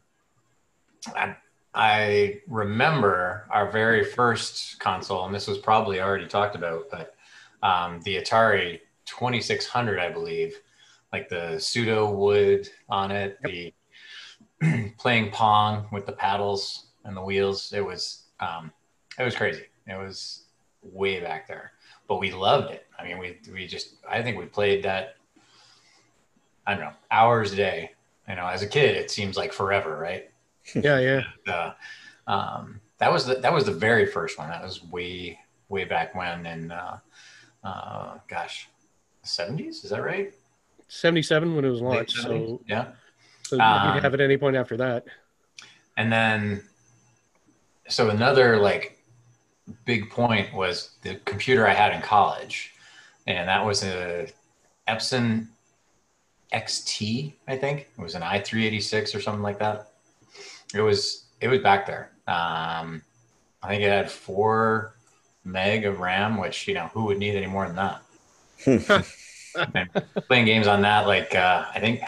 S4: I, I remember our very first console, and this was probably already talked about, but um, the Atari 2600, I believe, like the pseudo wood on it, the playing pong with the paddles and the wheels. It was um, it was crazy. It was way back there, but we loved it. I mean, we we just I think we played that. I don't know hours a day. You know, as a kid, it seems like forever, right?
S1: Yeah, yeah.
S4: uh, um, that was the that was the very first one. That was way way back when in uh, uh, gosh, seventies. Is that right?
S1: 77 when it was launched. So,
S4: yeah.
S1: so you
S4: Um,
S1: could have it any point after that.
S4: And then, so another like big point was the computer I had in college, and that was a Epson XT, I think it was an i386 or something like that. It was it was back there. Um, I think it had four meg of RAM, which you know who would need any more than that. playing games on that, like uh, I think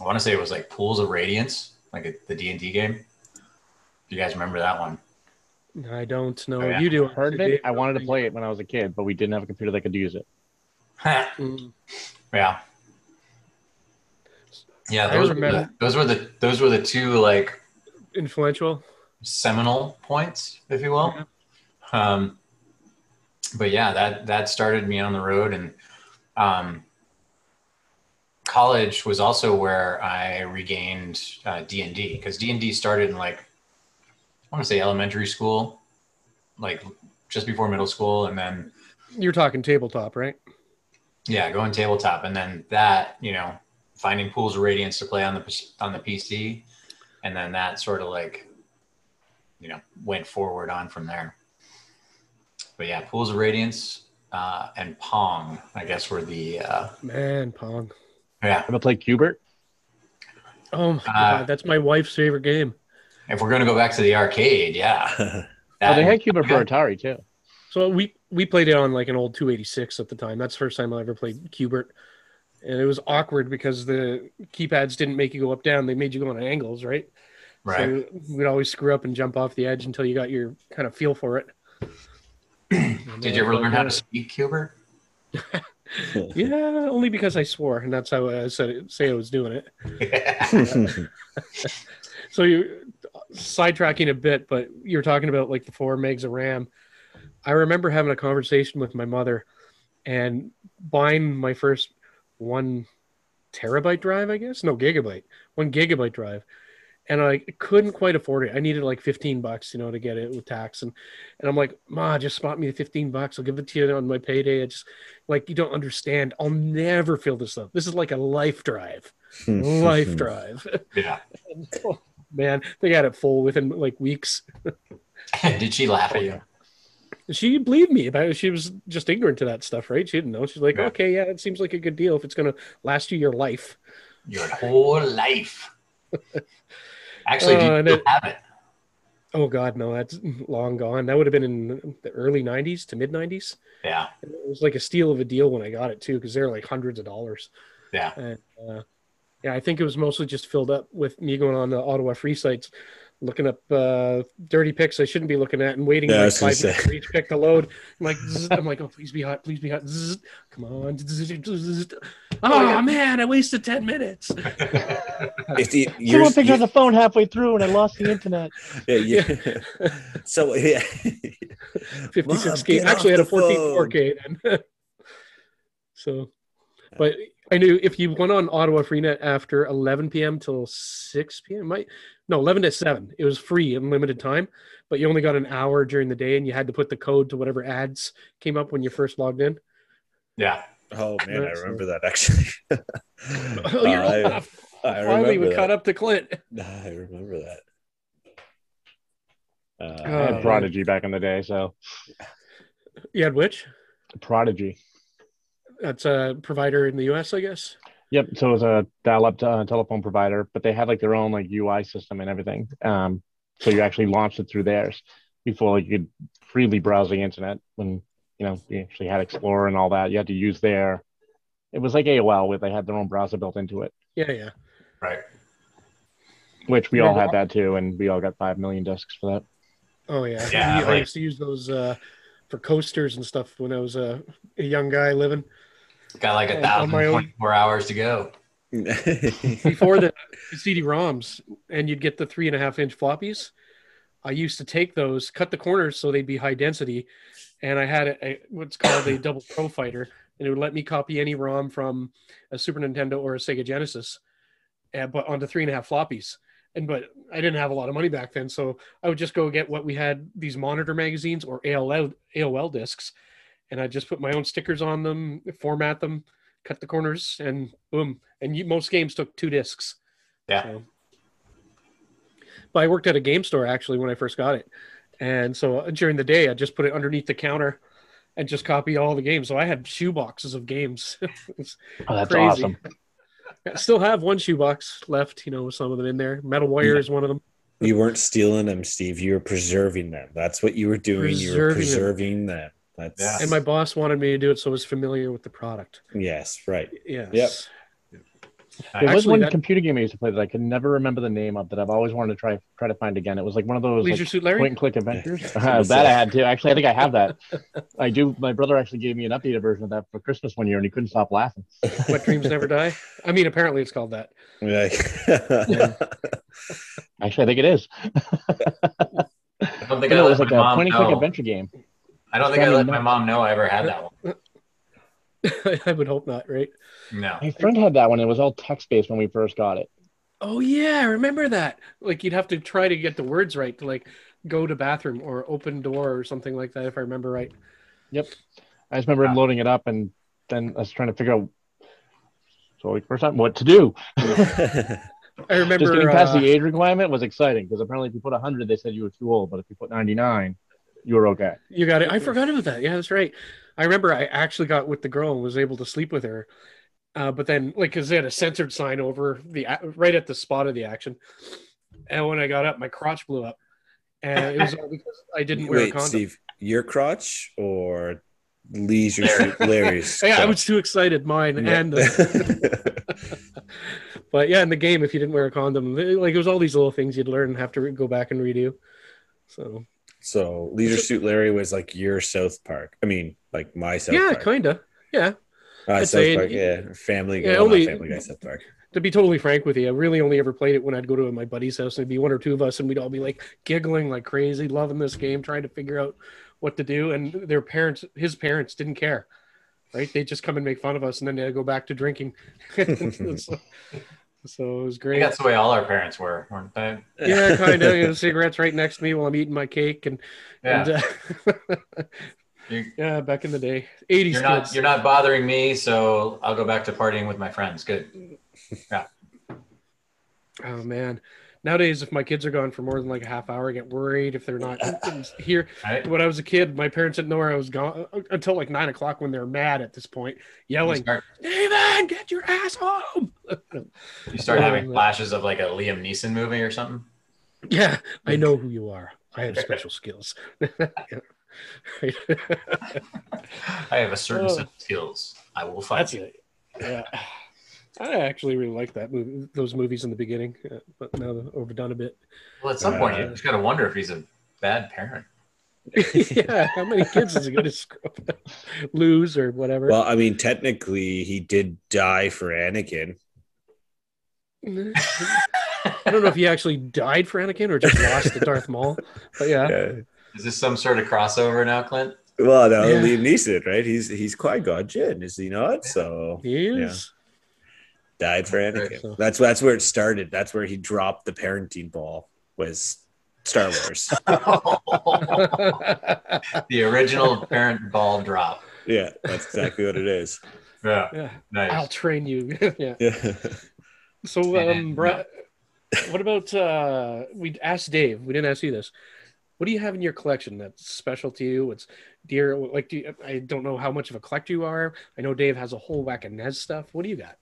S4: I want to say it was like Pools of Radiance, like a, the D and D game. You guys remember that one?
S1: I don't know.
S4: Oh, yeah.
S1: You do.
S3: Heard of it. I wanted to play it when I was a kid, but we didn't have a computer that could use it.
S1: Mm.
S4: yeah, yeah. Those were, the, those were the those were the two like
S1: Influential.
S4: seminal points, if you will. Um, but yeah, that that started me on the road, and um, college was also where I regained uh, D and D because D and D started in like I want to say elementary school, like just before middle school, and then
S1: You're talking tabletop, right?
S4: yeah, going tabletop, and then that you know finding pools of radiance to play on the on the PC, and then that sort of like you know went forward on from there. But yeah, pools of radiance uh, and Pong, I guess, were the uh,
S1: Man, Pong.
S4: yeah.
S3: Ever play Q*bert?
S1: Oh my
S4: Uh,
S1: god, that's my wife's favorite game.
S4: If we're gonna go back to the arcade, yeah,
S3: Oh,
S4: That-
S3: they had Q*bert for. Atari too.
S1: So we we played it on like an old 286 at the time. That's the first time I ever played Q*bert. And it was awkward because the keypads didn't make you go up down; they made you go on angles, right?
S4: right.
S1: So we'd always screw up and jump off the edge until you got your kind of feel for it.
S4: Did you ever learn how to speak Cuber?
S1: Yeah, only because I swore, and that's how I said it, say I was doing it. Yeah. So you sidetracking a bit, but you're talking about like the four megs of RAM. I remember having a conversation with my mother and buying my first one terabyte drive, I guess. No, gigabyte, one gigabyte drive. And I couldn't quite afford it. I needed like 15 bucks, you know, to get it with tax. And and I'm like, Ma, just spot me the 15 bucks. I'll give it to you on my payday. I just like you don't understand. I'll never fill this up. This is like a life drive. Hmm. life drive.
S4: yeah.
S1: man, they got it full within like weeks.
S4: Did she laugh at you?
S1: She believed me about it. She was just ignorant to that stuff, right? She didn't know. She's like,
S4: Yeah.
S1: okay, yeah, it seems like a good deal if it's going to last you your life.
S4: Your whole life. Actually, do
S1: Uh,
S4: you
S1: and
S4: still
S1: it-
S4: have it?
S1: Oh God, no, that's long gone. That would have been in the early '90s to mid '90s.
S4: Yeah.
S1: It was like a steal of a deal when I got it too, because they're like hundreds of dollars.
S4: Yeah.
S1: And, uh, yeah, I think it was mostly just filled up with me going on the Ottawa free sites, looking up uh, dirty pics I shouldn't be looking at, and waiting
S2: Yeah,
S1: like
S2: was gonna
S1: five minutes for each pic to load. I'm like, zzz, I'm like, oh, please be hot, please be hot. zzz, come on. zzz, zzz. Oh man, I wasted ten minutes.
S2: If the-
S3: Someone
S2: yours-
S3: picked up the phone halfway through and I lost the internet.
S2: yeah, yeah. so yeah.
S1: 56
S2: Mom,
S1: k
S2: get
S1: actually had a
S2: off the
S1: 14 4k then so but i knew if you went on ottawa freenet after 11 p.m till 6 p.m might no 11 to 7 it was free and limited time but you only got an hour during the day and you had to put the code to whatever ads came up when you first logged in
S4: Yeah.
S2: Oh man, I remember that actually.
S1: oh, you're
S2: I,
S1: off.
S2: I
S1: finally we
S2: remember
S1: caught up to clint
S2: I remember that. Uh,
S3: I
S1: Oh,
S3: had Prodigy back in the day, so
S1: you had which
S3: Prodigy.
S1: That's a provider in the us i guess
S3: Yep. So it was a dial-up uh, telephone provider, but they had like their own like UI system and everything. Um, so you actually launched it through theirs before like, you could freely browse the internet. When you know you actually had Explorer and all that, you had to use their. It was like AOL where they had their own browser built into it.
S1: yeah yeah
S4: Right.
S3: which we all had that too, and we all got five million discs for that.
S1: Oh yeah,
S4: Yeah,
S1: I
S4: like-
S1: used to use those uh, for coasters and stuff when I was a, a young guy living.
S4: Got like a
S1: On
S4: thousand
S1: my own-
S4: twenty-four hours to go.
S1: before the CD-ROMs, and you'd get the three and a half inch floppies. I used to take those, cut the corners so they'd be high density, and I had a, a what's called a double pro fighter, and it would let me copy any ROM from a Super Nintendo or a Sega Genesis, uh, but onto three and a half floppies. And but I didn't have a lot of money back then, so I would just go get what we had these monitor magazines or AOL AOL discs, and I just put my own stickers on them, format them, cut the corners, and boom. And you, most games took two discs.
S4: Yeah.
S1: So. But I worked at a game store actually when I first got it, and so uh, during the day I just put it underneath the counter, and just copy all the games. So I had shoe boxes of games.
S3: Oh, that's
S1: crazy.
S3: awesome.
S1: I still have one shoebox left. You know, with some of them in there. Metal Wire is one of them.
S2: you weren't stealing them, Steve. You were preserving them. That's what you were doing. you were
S1: Preserving them.
S2: preserving them. That's
S4: Yeah.
S1: And my boss wanted me to do it, so I was familiar with the product.
S2: yes, right.
S1: Yes.
S2: Yep.
S3: There was one
S1: that-
S3: computer game I used to play that I could never remember the name of that I've always wanted to try try to find again. It was like one of those
S1: Leisure
S3: like,
S1: Suit Larry.
S3: point and click adventures.
S2: Yeah.
S3: Uh, that I had too. Actually, I think I have that. I do. My brother actually gave me an updated version of that for Christmas one year, and he couldn't stop laughing.
S1: What Dreams Never Die. I mean, apparently it's called that.
S2: Yeah.
S3: Actually, I think it is.
S4: I don't think
S3: it
S4: I
S3: was like a point and click adventure game.
S4: I don't think I let my mom know I ever had that one.
S1: I would hope not, right?
S4: No.
S3: My friend had that one. It was all text based when we first got it.
S1: Oh yeah, I remember that. Like you'd have to try to get the words right to like go to bathroom or open door or something like that, if I remember right.
S3: Yep. I just remember him loading it up, and then I was trying to figure out. So like first time, what to do?
S1: I remember
S3: Just getting past
S1: uh,
S3: the age requirement was exciting because apparently if you put 100, they said you were too old, but if you put 99, you were okay.
S1: You got it. I forgot about that. Yeah, that's right. I remember I actually got with the girl and was able to sleep with her. Uh, but then, like, because they had a censored sign over the right at the spot of the action, and when I got up, my crotch blew up, and it was all because I didn't wear a
S2: Wait,
S1: condom.
S2: Steve, your crotch or Leisure Suit Larry's?
S1: Yeah, I was too excited, mine
S2: Yeah.
S1: and. The, but yeah, in the game, if you didn't wear a condom, like it was all these little things you'd learn and have to re- go back and redo. So
S2: so Leisure Suit Larry was like your South Park. I mean, like my South Park.
S1: yeah,
S2: Park.
S1: kind of. Yeah.
S2: Uh, South Park, yeah. Family Guy.
S1: Yeah,
S2: well,
S1: only-
S2: Family Guy, South Park.
S1: to be totally frank with you, I really only ever played it when I'd go to my buddy's house and it'd be one or two of us and we'd all be like giggling like crazy, loving this game, trying to figure out what to do. And their parents, his parents didn't care, right? They just come and make fun of us and then they'd go back to drinking. so, so it was
S4: I
S1: great.
S4: think that's the way all our parents were, weren't they?
S1: Yeah, kind of. You know, cigarettes right next to me while I'm eating my cake. And,
S4: Yeah.
S1: and uh, yeah, back in the day, 80s
S4: You're not
S1: kids.
S4: you're not bothering me, so I'll go back to partying with my friends. Good. Yeah.
S1: oh man. Nowadays, if my kids are gone for more than like a half hour, I get worried if they're not here.
S4: Right?
S1: When I was a kid, my parents didn't know where I was gone uh, until like nine o'clock when they're mad at this point, yelling, David, get your ass home.
S4: you start having
S1: Um,
S4: flashes of like a Liam Neeson movie or something.
S1: yeah, I know who you are. I have special skills.
S4: I have a certain
S1: Oh.
S4: set of skills. I will fight
S1: That's
S4: you.
S1: it. Yeah. I actually really like that movie, those movies in the beginning, uh, but now they're overdone a bit.
S4: Well, at some point, you
S2: Uh,
S4: just got to wonder if he's a bad parent.
S1: yeah, how many kids is he going to lose or whatever?
S2: Well, I mean, technically, he did die for Anakin.
S1: I don't know if he actually died for Anakin or just lost to Darth Maul, but yeah.
S2: Yeah.
S4: Is this some sort of crossover now, Clint?
S2: Well, no,
S1: Yeah.
S2: Liam Neeson, right? He's he's Qui Gon Jinn, is he not? So
S1: He is.
S2: Died for
S1: Right,
S2: Anakin.
S1: so-
S2: That's that's where it started. That's where he dropped the parenting ball. Was Star Wars?
S4: the original parent ball drop.
S2: yeah, that's exactly what it is.
S4: Yeah,
S1: yeah.
S4: nice.
S1: I'll train you. yeah.
S2: Yeah.
S1: So,
S4: And-
S1: um, Brad, what about uh, we asked Dave? We didn't ask you this. What do you have in your collection that's special to you? It's dear. Like, do you, I don't know how much of a collector you are. I know Dave has a whole whack of NES stuff. What do you got?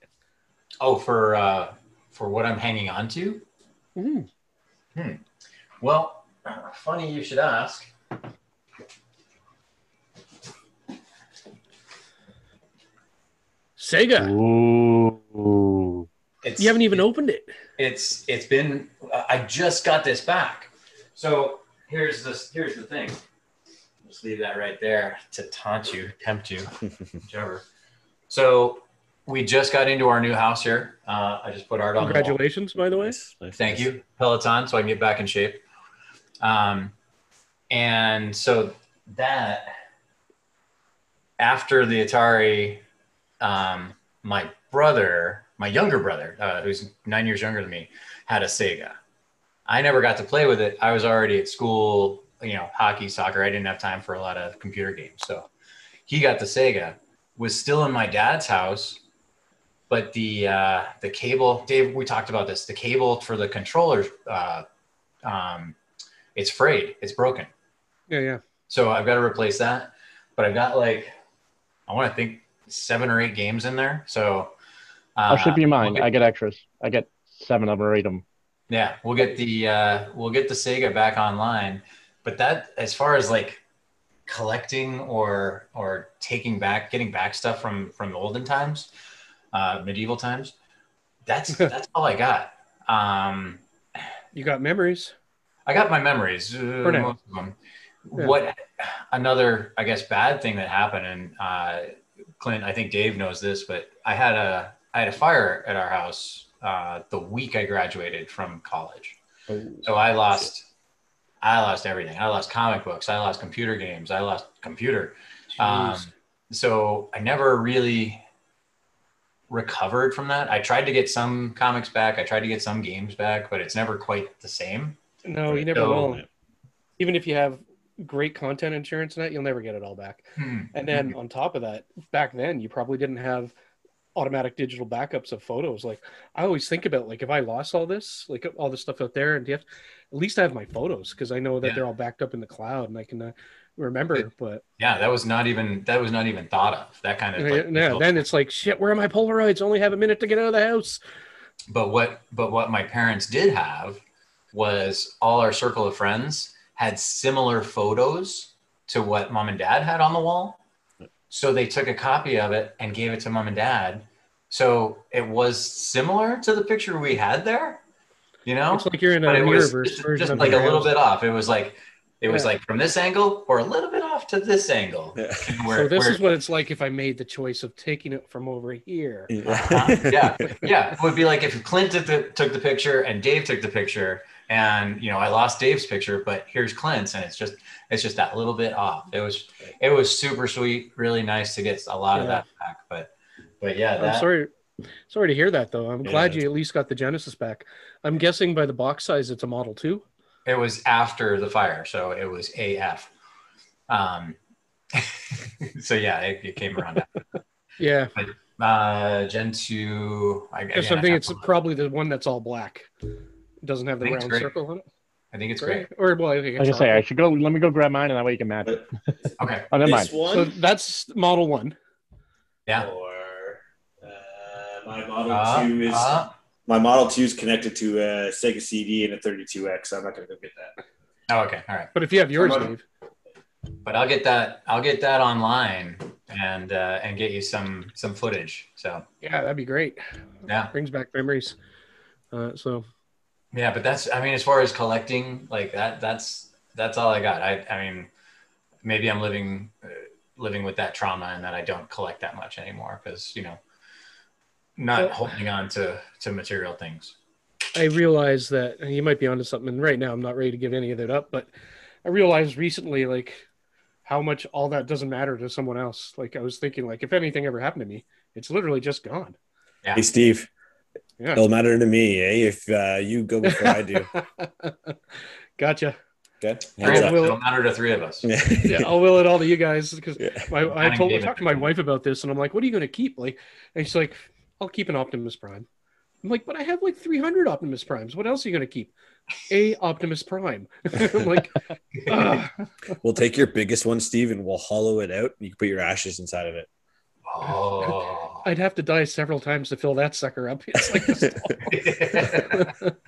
S4: Oh, for uh, for what I'm hanging on to?
S1: Mm. Hmm.
S4: Well, funny you should ask.
S1: Sega.
S3: Ooh.
S4: It's,
S1: You haven't even opened it.
S4: It's it's been uh, I just got this back. So here's this. Here's the thing. Just leave that right there to taunt you, tempt you, whichever. So we just got into our new house here. Uh, I just put art on. the wall.
S1: Congratulations, by the way.
S2: Nice, nice,
S4: Thank
S2: nice.
S4: you, Peloton, so I can get back in shape. Um, and so that after the Atari, um, my brother, my younger brother, uh, who's nine years younger than me, had a Sega. I never got to play with it. I was already at school, you know, hockey, soccer. I didn't have time for a lot of computer games. So he got the Sega, was still in my dad's house, but the uh, the cable, Dave, we talked about this. The cable for the controller, uh, um, it's frayed. It's broken.
S1: Yeah, yeah.
S4: So I've got to replace that. But I've got like, I want to think seven or eight games in there. So uh,
S3: I'll ship you mine.
S4: we'll get-
S3: I get extras. I get seven of them or eight of them.
S4: yeah, we'll get the uh, we'll get the Sega back online. But that, as far as like collecting or or taking back, getting back stuff from from the olden times, uh, medieval times, that's that's all I got. Um,
S1: You got memories.
S4: I got my memories, uh, most of them.
S1: Yeah.
S4: What another, I guess, bad thing that happened, and uh, Clint, I think Dave knows this, but I had a I had a fire at our house uh, the week I graduated from college. So I lost, I lost everything. I lost comic books. I lost computer games. I lost computer. Um, so I never really recovered from that. I tried to get some comics back. I tried to get some games back, but it's never quite the same.
S1: no, you never
S4: So-
S1: will. Even if you have great content insurance and that, you'll never get it all back.
S4: Hmm.
S1: And then on top of that, back then you probably didn't have automatic digital backups of photos. Like I always think about like if I lost all this, like all this stuff out there, and you have at least I have my photos because I know that
S4: Yeah.
S1: they're all backed up in the cloud and I can uh, remember. But
S4: Yeah, that was not even that was not even thought of. That kind of like,
S1: yeah, then it's like shit. Where are my Polaroids? Only have a minute to get out of the house.
S4: but what but what my parents did have was all our circle of friends had similar photos to what mom and dad had on the wall. So they took a copy of it and gave it to mom and dad. So it was similar to the picture we had there, you know?
S1: It's like you're in a
S4: but it was just, just like a little bit off. It was like it was
S1: Yeah.
S4: like from this angle or a little bit off to this angle.
S2: Yeah.
S4: Where,
S1: so this
S4: where-
S1: is what it's like if I made the choice of taking it from over here.
S4: Uh-huh. yeah, yeah. It would be like if Clint took the, took the picture and Dave took the picture, and you know I lost Dave's picture, but here's Clint's, and it's just it's just that little bit off. It was it was super sweet, really nice to get a lot of that back. But but yeah,
S1: I'm sorry. Sorry to hear that, though. I'm
S2: Yeah,
S1: glad you at least got the Genesis back. I'm guessing by the box size, it's a Model Two.
S4: It was after the fire, so it was AF. Um, so yeah, it, it came around.
S1: Yeah,
S4: Uh, Gen two. I,
S1: because
S4: again,
S1: I think
S4: I
S1: it's probably the one that's all black. It doesn't have the
S4: I think it's
S1: round circle on it.
S4: I think it's
S1: Right?
S4: great.
S1: Or well, I think
S3: Like I
S1: it's
S3: say, I should go. Let me go grab mine, and that way you can match it.
S4: Okay,
S3: Oh, never mind.
S2: This one
S1: So that's Model One.
S4: yeah.
S2: or uh, my Model
S4: Uh,
S2: Two is
S4: uh,
S2: my Model Two is connected to a Sega CD and a 32X. So I'm not gonna go get that.
S4: oh, okay, all right.
S1: But if you have yours,
S2: Come on.
S1: Dave,
S4: but I'll get that I'll get that online and uh, and get you some some footage. So
S1: yeah, that'd be great.
S4: yeah,
S1: Brings back memories. Uh, so
S4: yeah. But that's I mean, as far as collecting like that, that's that's all I got. I I mean, maybe I'm living uh, living with that trauma and that I don't collect that much anymore because you know, not
S1: Well-
S4: holding on to to material things.
S1: I realize that and you might be onto something. And right now, I'm not ready to give any of that up, but I realized recently, like how much all that doesn't matter to someone else. Like I was thinking, like if anything ever happened to me, it's literally just gone.
S4: Yeah.
S2: Hey Steve,
S1: Yeah.
S2: it'll matter to me, eh? If uh, you go before I do.
S1: gotcha.
S2: Okay.
S1: I will-
S2: up.
S4: It'll matter to three of us.
S1: Yeah, I'll will it all to you guys because
S2: Yeah.
S1: my I told I talked to my wife about this, and I'm like, "What are you going to keep?" Like, and she's like, "I'll keep an Optimus Prime." I'm like, "But I have like 300 Optimus Primes. What else are you going to keep?" A Optimus Prime. I'm like, "Ugh."
S2: We'll take your biggest one, Steve, and we'll hollow it out. And you can put your ashes inside of it.
S4: Oh.
S1: I'd have to die several times to fill that sucker up. It's like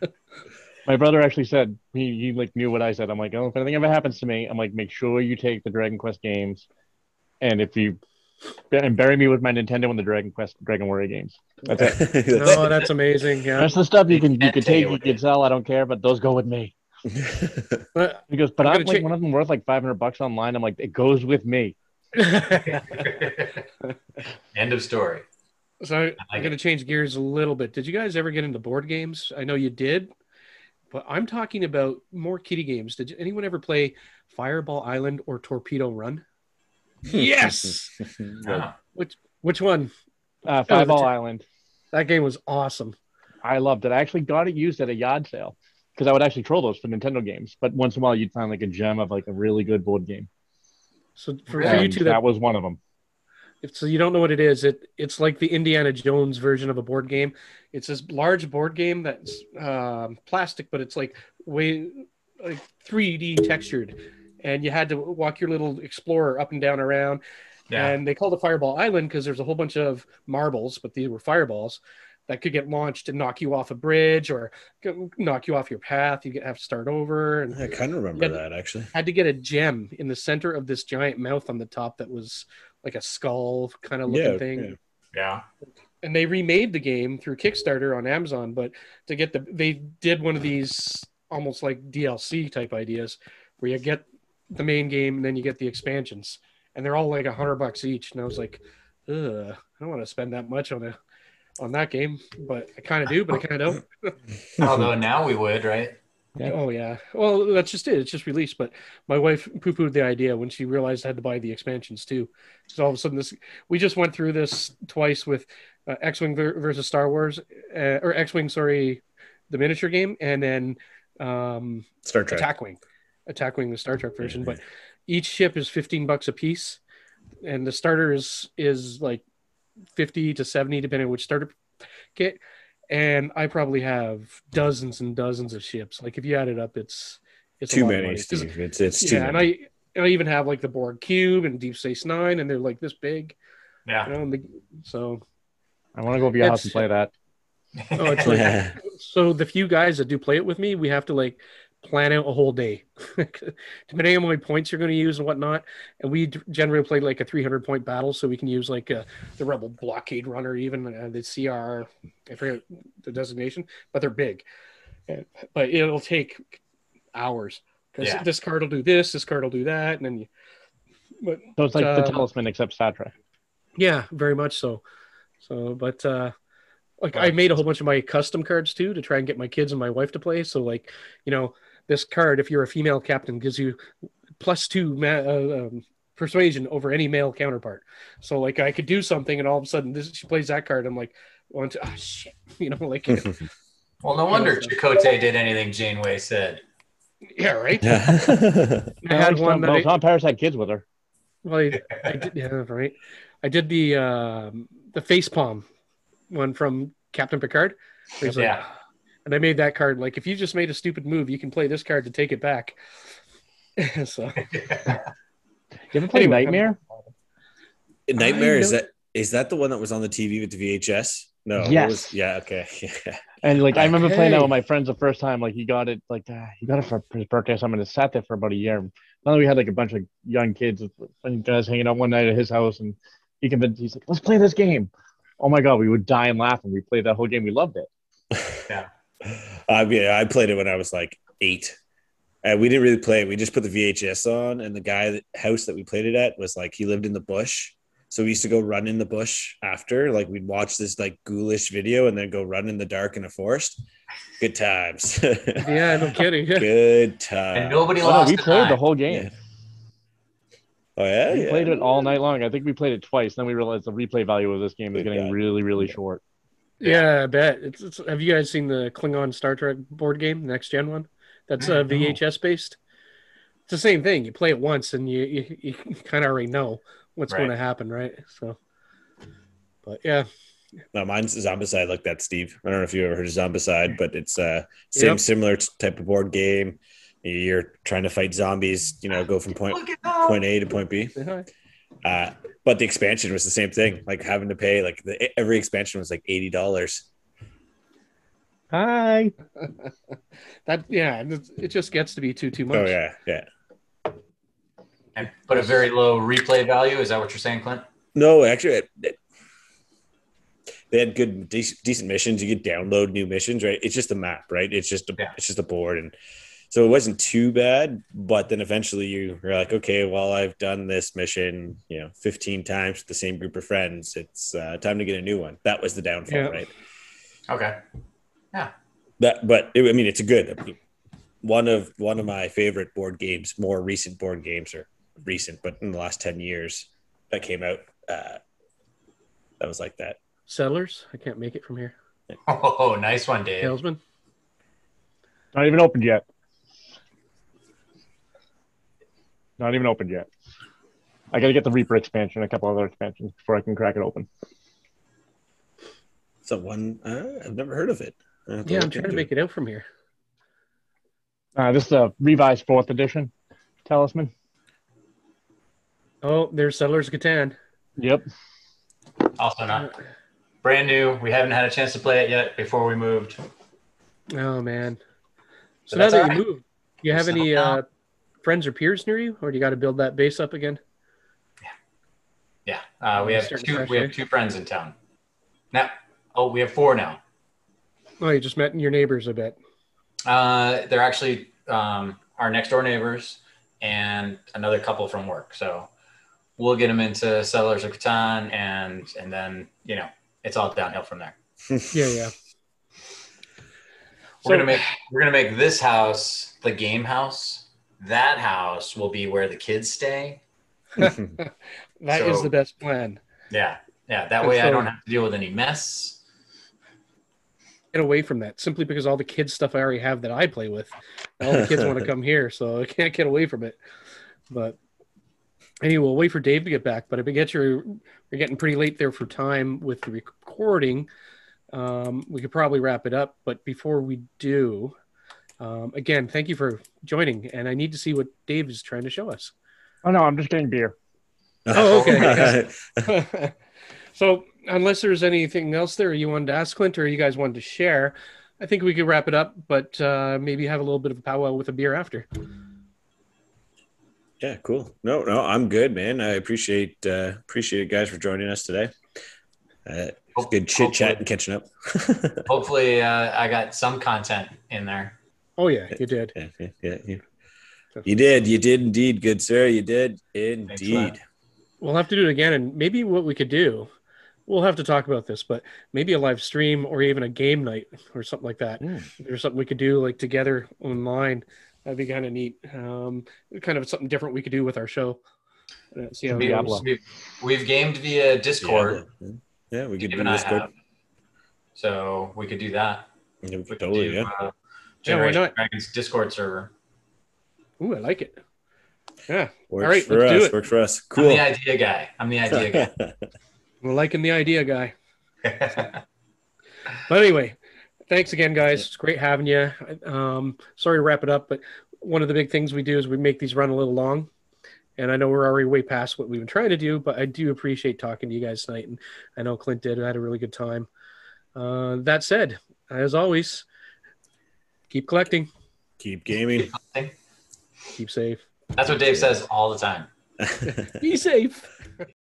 S3: My brother actually said he, he like knew what I said. I'm like, oh, if anything ever happens to me, I'm like, make sure you take the Dragon Quest games, and if you and bury me with my Nintendo and the Dragon Quest, Dragon Warrior games. That's it.
S1: Oh, that's amazing. Yeah.
S3: That's the stuff you can you
S4: Can't take
S3: take, you
S4: with
S3: can sell. I don't care, but those go with me.
S1: But
S3: He goes, but
S1: I'm
S3: I'm, like
S1: check-
S3: one of them worth like 500 bucks online. I'm like, it goes with me.
S4: End of story.
S1: so I'm going to change gears a little bit. Did you guys ever get into board games? I know you did, but I'm talking about more kitty games. Did anyone ever play Fireball Island or Torpedo Run? Yes.
S4: Oh.
S1: Which which one?
S3: Uh,
S1: the
S3: Five Ball
S1: t-
S3: Island.
S1: That game was awesome.
S3: I loved it. I actually got it used at a yard sale because I would actually troll those for Nintendo games. But once in a while, you'd find like a gem of like a really good board game.
S1: So for, for you two,
S3: that
S1: that,
S3: was one of them.
S1: if, so you don't know what it is. It it's like the Indiana Jones version of a board game. It's this large board game that's um, plastic, but it's like way like 3D textured, and you had to walk your little explorer up and down around.
S4: Yeah.
S1: And they called it Fireball Island because there's a whole bunch of marbles, but these were fireballs that could get launched and knock you off a bridge or knock you off your path. You get- have to start over and
S2: I kind of remember
S1: Yeah.
S2: that actually.
S1: had to get a gem in the center of this giant mouth on the top that was like a skull kind of looking
S2: Yeah,
S1: thing.
S2: yeah.
S4: Yeah.
S1: And they remade the game through Kickstarter on Amazon, but to get the they did one of these almost like DLC type ideas where you get the main game and then you get the expansions, and they're all like a hundred bucks each. And I was like, Ugh, I don't want to spend that much on a on that game, but I kind of do, but I kind of don't.
S4: Although now we would, right?
S3: Yeah.
S1: Oh yeah. Well, that's just it. It's just released. But my wife poo-pooed the idea when she realized I had to buy the expansions too. So all of a sudden, this we just went through this twice with uh, X-wing versus Star Wars, uh, or X-wing, sorry, the miniature game, and then um,
S2: Star Trek.
S1: Attack Wing, Attack Wing, the Star Trek version. But each ship is fifteen bucks a piece, and the starter is is like fifty to seventy, depending on which starter kit. And I probably have dozens and dozens of ships. Like if you add it up, it's it's
S2: Too many,
S1: money. 'Cause-
S2: Steve. It's it's too
S1: Yeah, and
S2: many.
S1: I I even have like the Borg cube and Deep Space Nine, and they're like this big.
S4: Yeah.
S1: You know, and the, so
S3: I want to go over your house and play that.
S1: oh, it's like so the few guys that do play it with me, we have to like plan out a whole day, depending on how many points you're going to use and whatnot. And we generally play like a 300 point battle, so we can use like uh the Rebel Blockade Runner, even uh, the CR, I forget the designation, but they're big. Uh, But it'll take hours because
S4: Yeah.
S1: this card will do this, this card will do that, and then you. But
S3: So it's like the
S1: Um,
S3: talisman except Star Trek.
S1: yeah, very much so. So, but uh like I made a whole bunch of my custom cards too to try and get my kids and my wife to play. So, like, you know, this card, if you're a female captain, gives you plus two ma- uh, um, persuasion over any male counterpart. So, like, I could do something, and all of a sudden, this she plays that card. I'm like, one, two, oh shit, you know, like,
S4: Well, no wonder Chakotay did anything Janeway said.
S1: yeah, right.
S2: Yeah.
S1: I had one that
S3: well,
S1: I,
S3: Tom Paris had kids with her.
S1: Well, I, I did, yeah, right. I did the um, the face palm one from Captain Picard. where he's like-
S4: Yeah.
S1: And I made that card like if you just made a stupid move, you can play this card to take it back. so
S3: You ever play
S1: Anyway,
S3: Nightmare?
S2: Nightmare is that is that the one that was on the TV with the VHS? No. what
S3: Yes.
S2: was- yeah. Okay. Yeah.
S3: And like I remember playing that with my friends the first time. Like he got it, like uh, he got it for his birthday or something. It sat there for about a year. Now we had like a bunch of young kids and guys hanging out one night at his house, and he convinced. He's like, "Let's play this game." Oh my god, we would die and laugh, and we played that whole game. We loved it.
S2: I mean, I played it when I was like eight. Uh, we didn't really play it. We just put the VHS on, and the guy that house that we played it at was like he lived in the bush, so we used to go run in the bush after. Like we'd watch this like ghoulish video and then go run in the dark in a forest. Good times.
S1: yeah, no kidding.
S2: Good times.
S4: And nobody
S3: Oh, no,
S4: lost
S3: we
S4: a
S3: played the whole game.
S2: Yeah. Oh yeah,
S3: We
S2: yeah.
S3: played it all night long. I think we played it twice. Then we realized the replay value of this game is
S2: Good
S3: getting
S2: God.
S3: really, really short.
S1: Yeah, I bet. It's, it's, have you guys seen the Klingon Star Trek board game, next gen one? That's uh, VHS based. It's the same thing. You play it once, and you you, you kind of already know what's
S4: Right.
S1: going to happen, right? So, but yeah,
S2: No, mine's Zombicide like that, Steve. I don't know if you ever heard of Zombicide, but it's uh same
S1: Yep.
S2: similar type of board game. You're trying to fight zombies, you know, go from point
S4: Look at that.
S2: point A to point B. Uh, but the expansion was the same thing, like having to pay like the, every expansion was like eighty dollars.
S3: Hi.
S1: that yeah, it, it just gets to be too too much.
S2: Oh yeah, yeah.
S4: And- But a very low replay value. Is that what you're saying, Clint?
S2: No, actually, it- it- they had good, decent, decent missions. You could download new missions, right? It's just a map, right? It's just a,
S4: Yeah.
S2: it's just a board, and so it wasn't too bad. But then eventually, you were like, okay, well, I've done this mission, you know, fifteen times with the same group of friends. It's uh, time to get a new one. That was the downfall,
S1: Yeah.
S2: right?
S4: Okay. Yeah.
S2: That, but it, I mean, it's a good I mean, one of one of my favorite board games. More recent board games, or recent, but in the last ten years that came out. Uh, that was like that.
S1: Settlers. I can't make it from here.
S4: Oh, nice one, Dave.
S1: Talisman.
S3: Not even opened yet. Not even opened yet. I got to get the Reaper expansion, a couple other expansions before I can crack it open.
S2: So one, uh, I've never heard of it.
S1: Yeah, I'm trying to
S2: into
S1: make it out from here.
S3: Uh, this is a revised fourth edition talisman.
S1: Oh, there's Settlers of Catan.
S3: Yep.
S4: Also not brand new. We haven't had a chance to play it yet before we moved.
S1: Oh man. So,
S4: So
S1: now that
S4: all
S1: you
S4: right.
S1: moved, you have
S4: Settle
S1: any uh, friends or peers near you, or do you got to build that base up again?
S4: Yeah, uh, we have two.
S1: fresh,
S4: We
S1: eh?
S4: have two friends in town. Now, oh, we have four now.
S1: Oh, you just met your neighbors, I bet.
S4: Uh, they're actually um, our next door neighbors and another couple from work. So we'll get them into Settlers of Catan, and and then you know it's all downhill from there.
S1: Yeah, yeah.
S4: We're gonna make we're gonna make this house the game house. That house will be where the kids stay.
S1: That is
S4: So-
S1: the best plan.
S4: Yeah, yeah. That
S1: And
S4: way I don't have to deal with any mess.
S1: Get away from that simply because all the kids stuff I already have that I play with. All the kids want to come here, so I can't get away from it. But anyway, we'll wait for Dave to get back. But I bet you're we're getting pretty late there for time with the recording. Um, we could probably wrap it up, but before we do, um, again, thank you for joining. And I need to see what Dave is trying to show us.
S3: Oh no, I'm just getting beer.
S1: Oh, okay. so, unless there's anything else there you wanted to ask Clint or you guys wanted to share, I think we could wrap it up, but uh, maybe have a little bit of a powwow with a beer after.
S2: yeah, cool. No, no, I'm good, man. I appreciate uh, appreciate it, guys, for joining us today. Uh, good chit chat and catching up.
S4: Hopefully, uh, I got some content in there.
S1: Oh, yeah, you did.
S2: yeah, yeah, yeah, yeah. You did, you did indeed, good sir. You did indeed.
S1: We'll have to do it again. And maybe what we could do, we'll have to talk about this, but maybe a live stream or even a game night or something like that.
S2: Mm.
S1: There's something we could do like together online. That'd be kind of neat. Um, kind of something different we could do with our show. Uh, see how
S4: we, we've, we've gamed via Discord.
S2: Yeah, yeah, we could
S4: Dave
S2: do Discord.
S4: So we could do that.
S2: Yeah,
S4: We could
S2: totally,
S4: do,
S2: yeah.
S4: uh,
S1: Yeah, why
S4: Generation
S1: not?
S4: Dragons Discord server.
S1: Ooh, I like it. Yeah,
S2: Works
S1: right,
S2: for
S1: let's do it.
S2: Works for us. Cool.
S4: I'm the idea guy. I'm the idea guy.
S1: we're liking the idea, guy.
S4: guy.
S1: But anyway, thanks again, guys. It's great having you. Um, sorry to wrap it up, but one of the big things we do is we make these run a little long. And I know we're already way past what we've been trying to do, but I do appreciate talking to you guys tonight. And I know Clint did. I had a really good time. Uh, that said, as always, keep collecting,
S2: Keep gaming.
S1: keep safe,
S4: That's what Dave says all the time.
S1: be safe.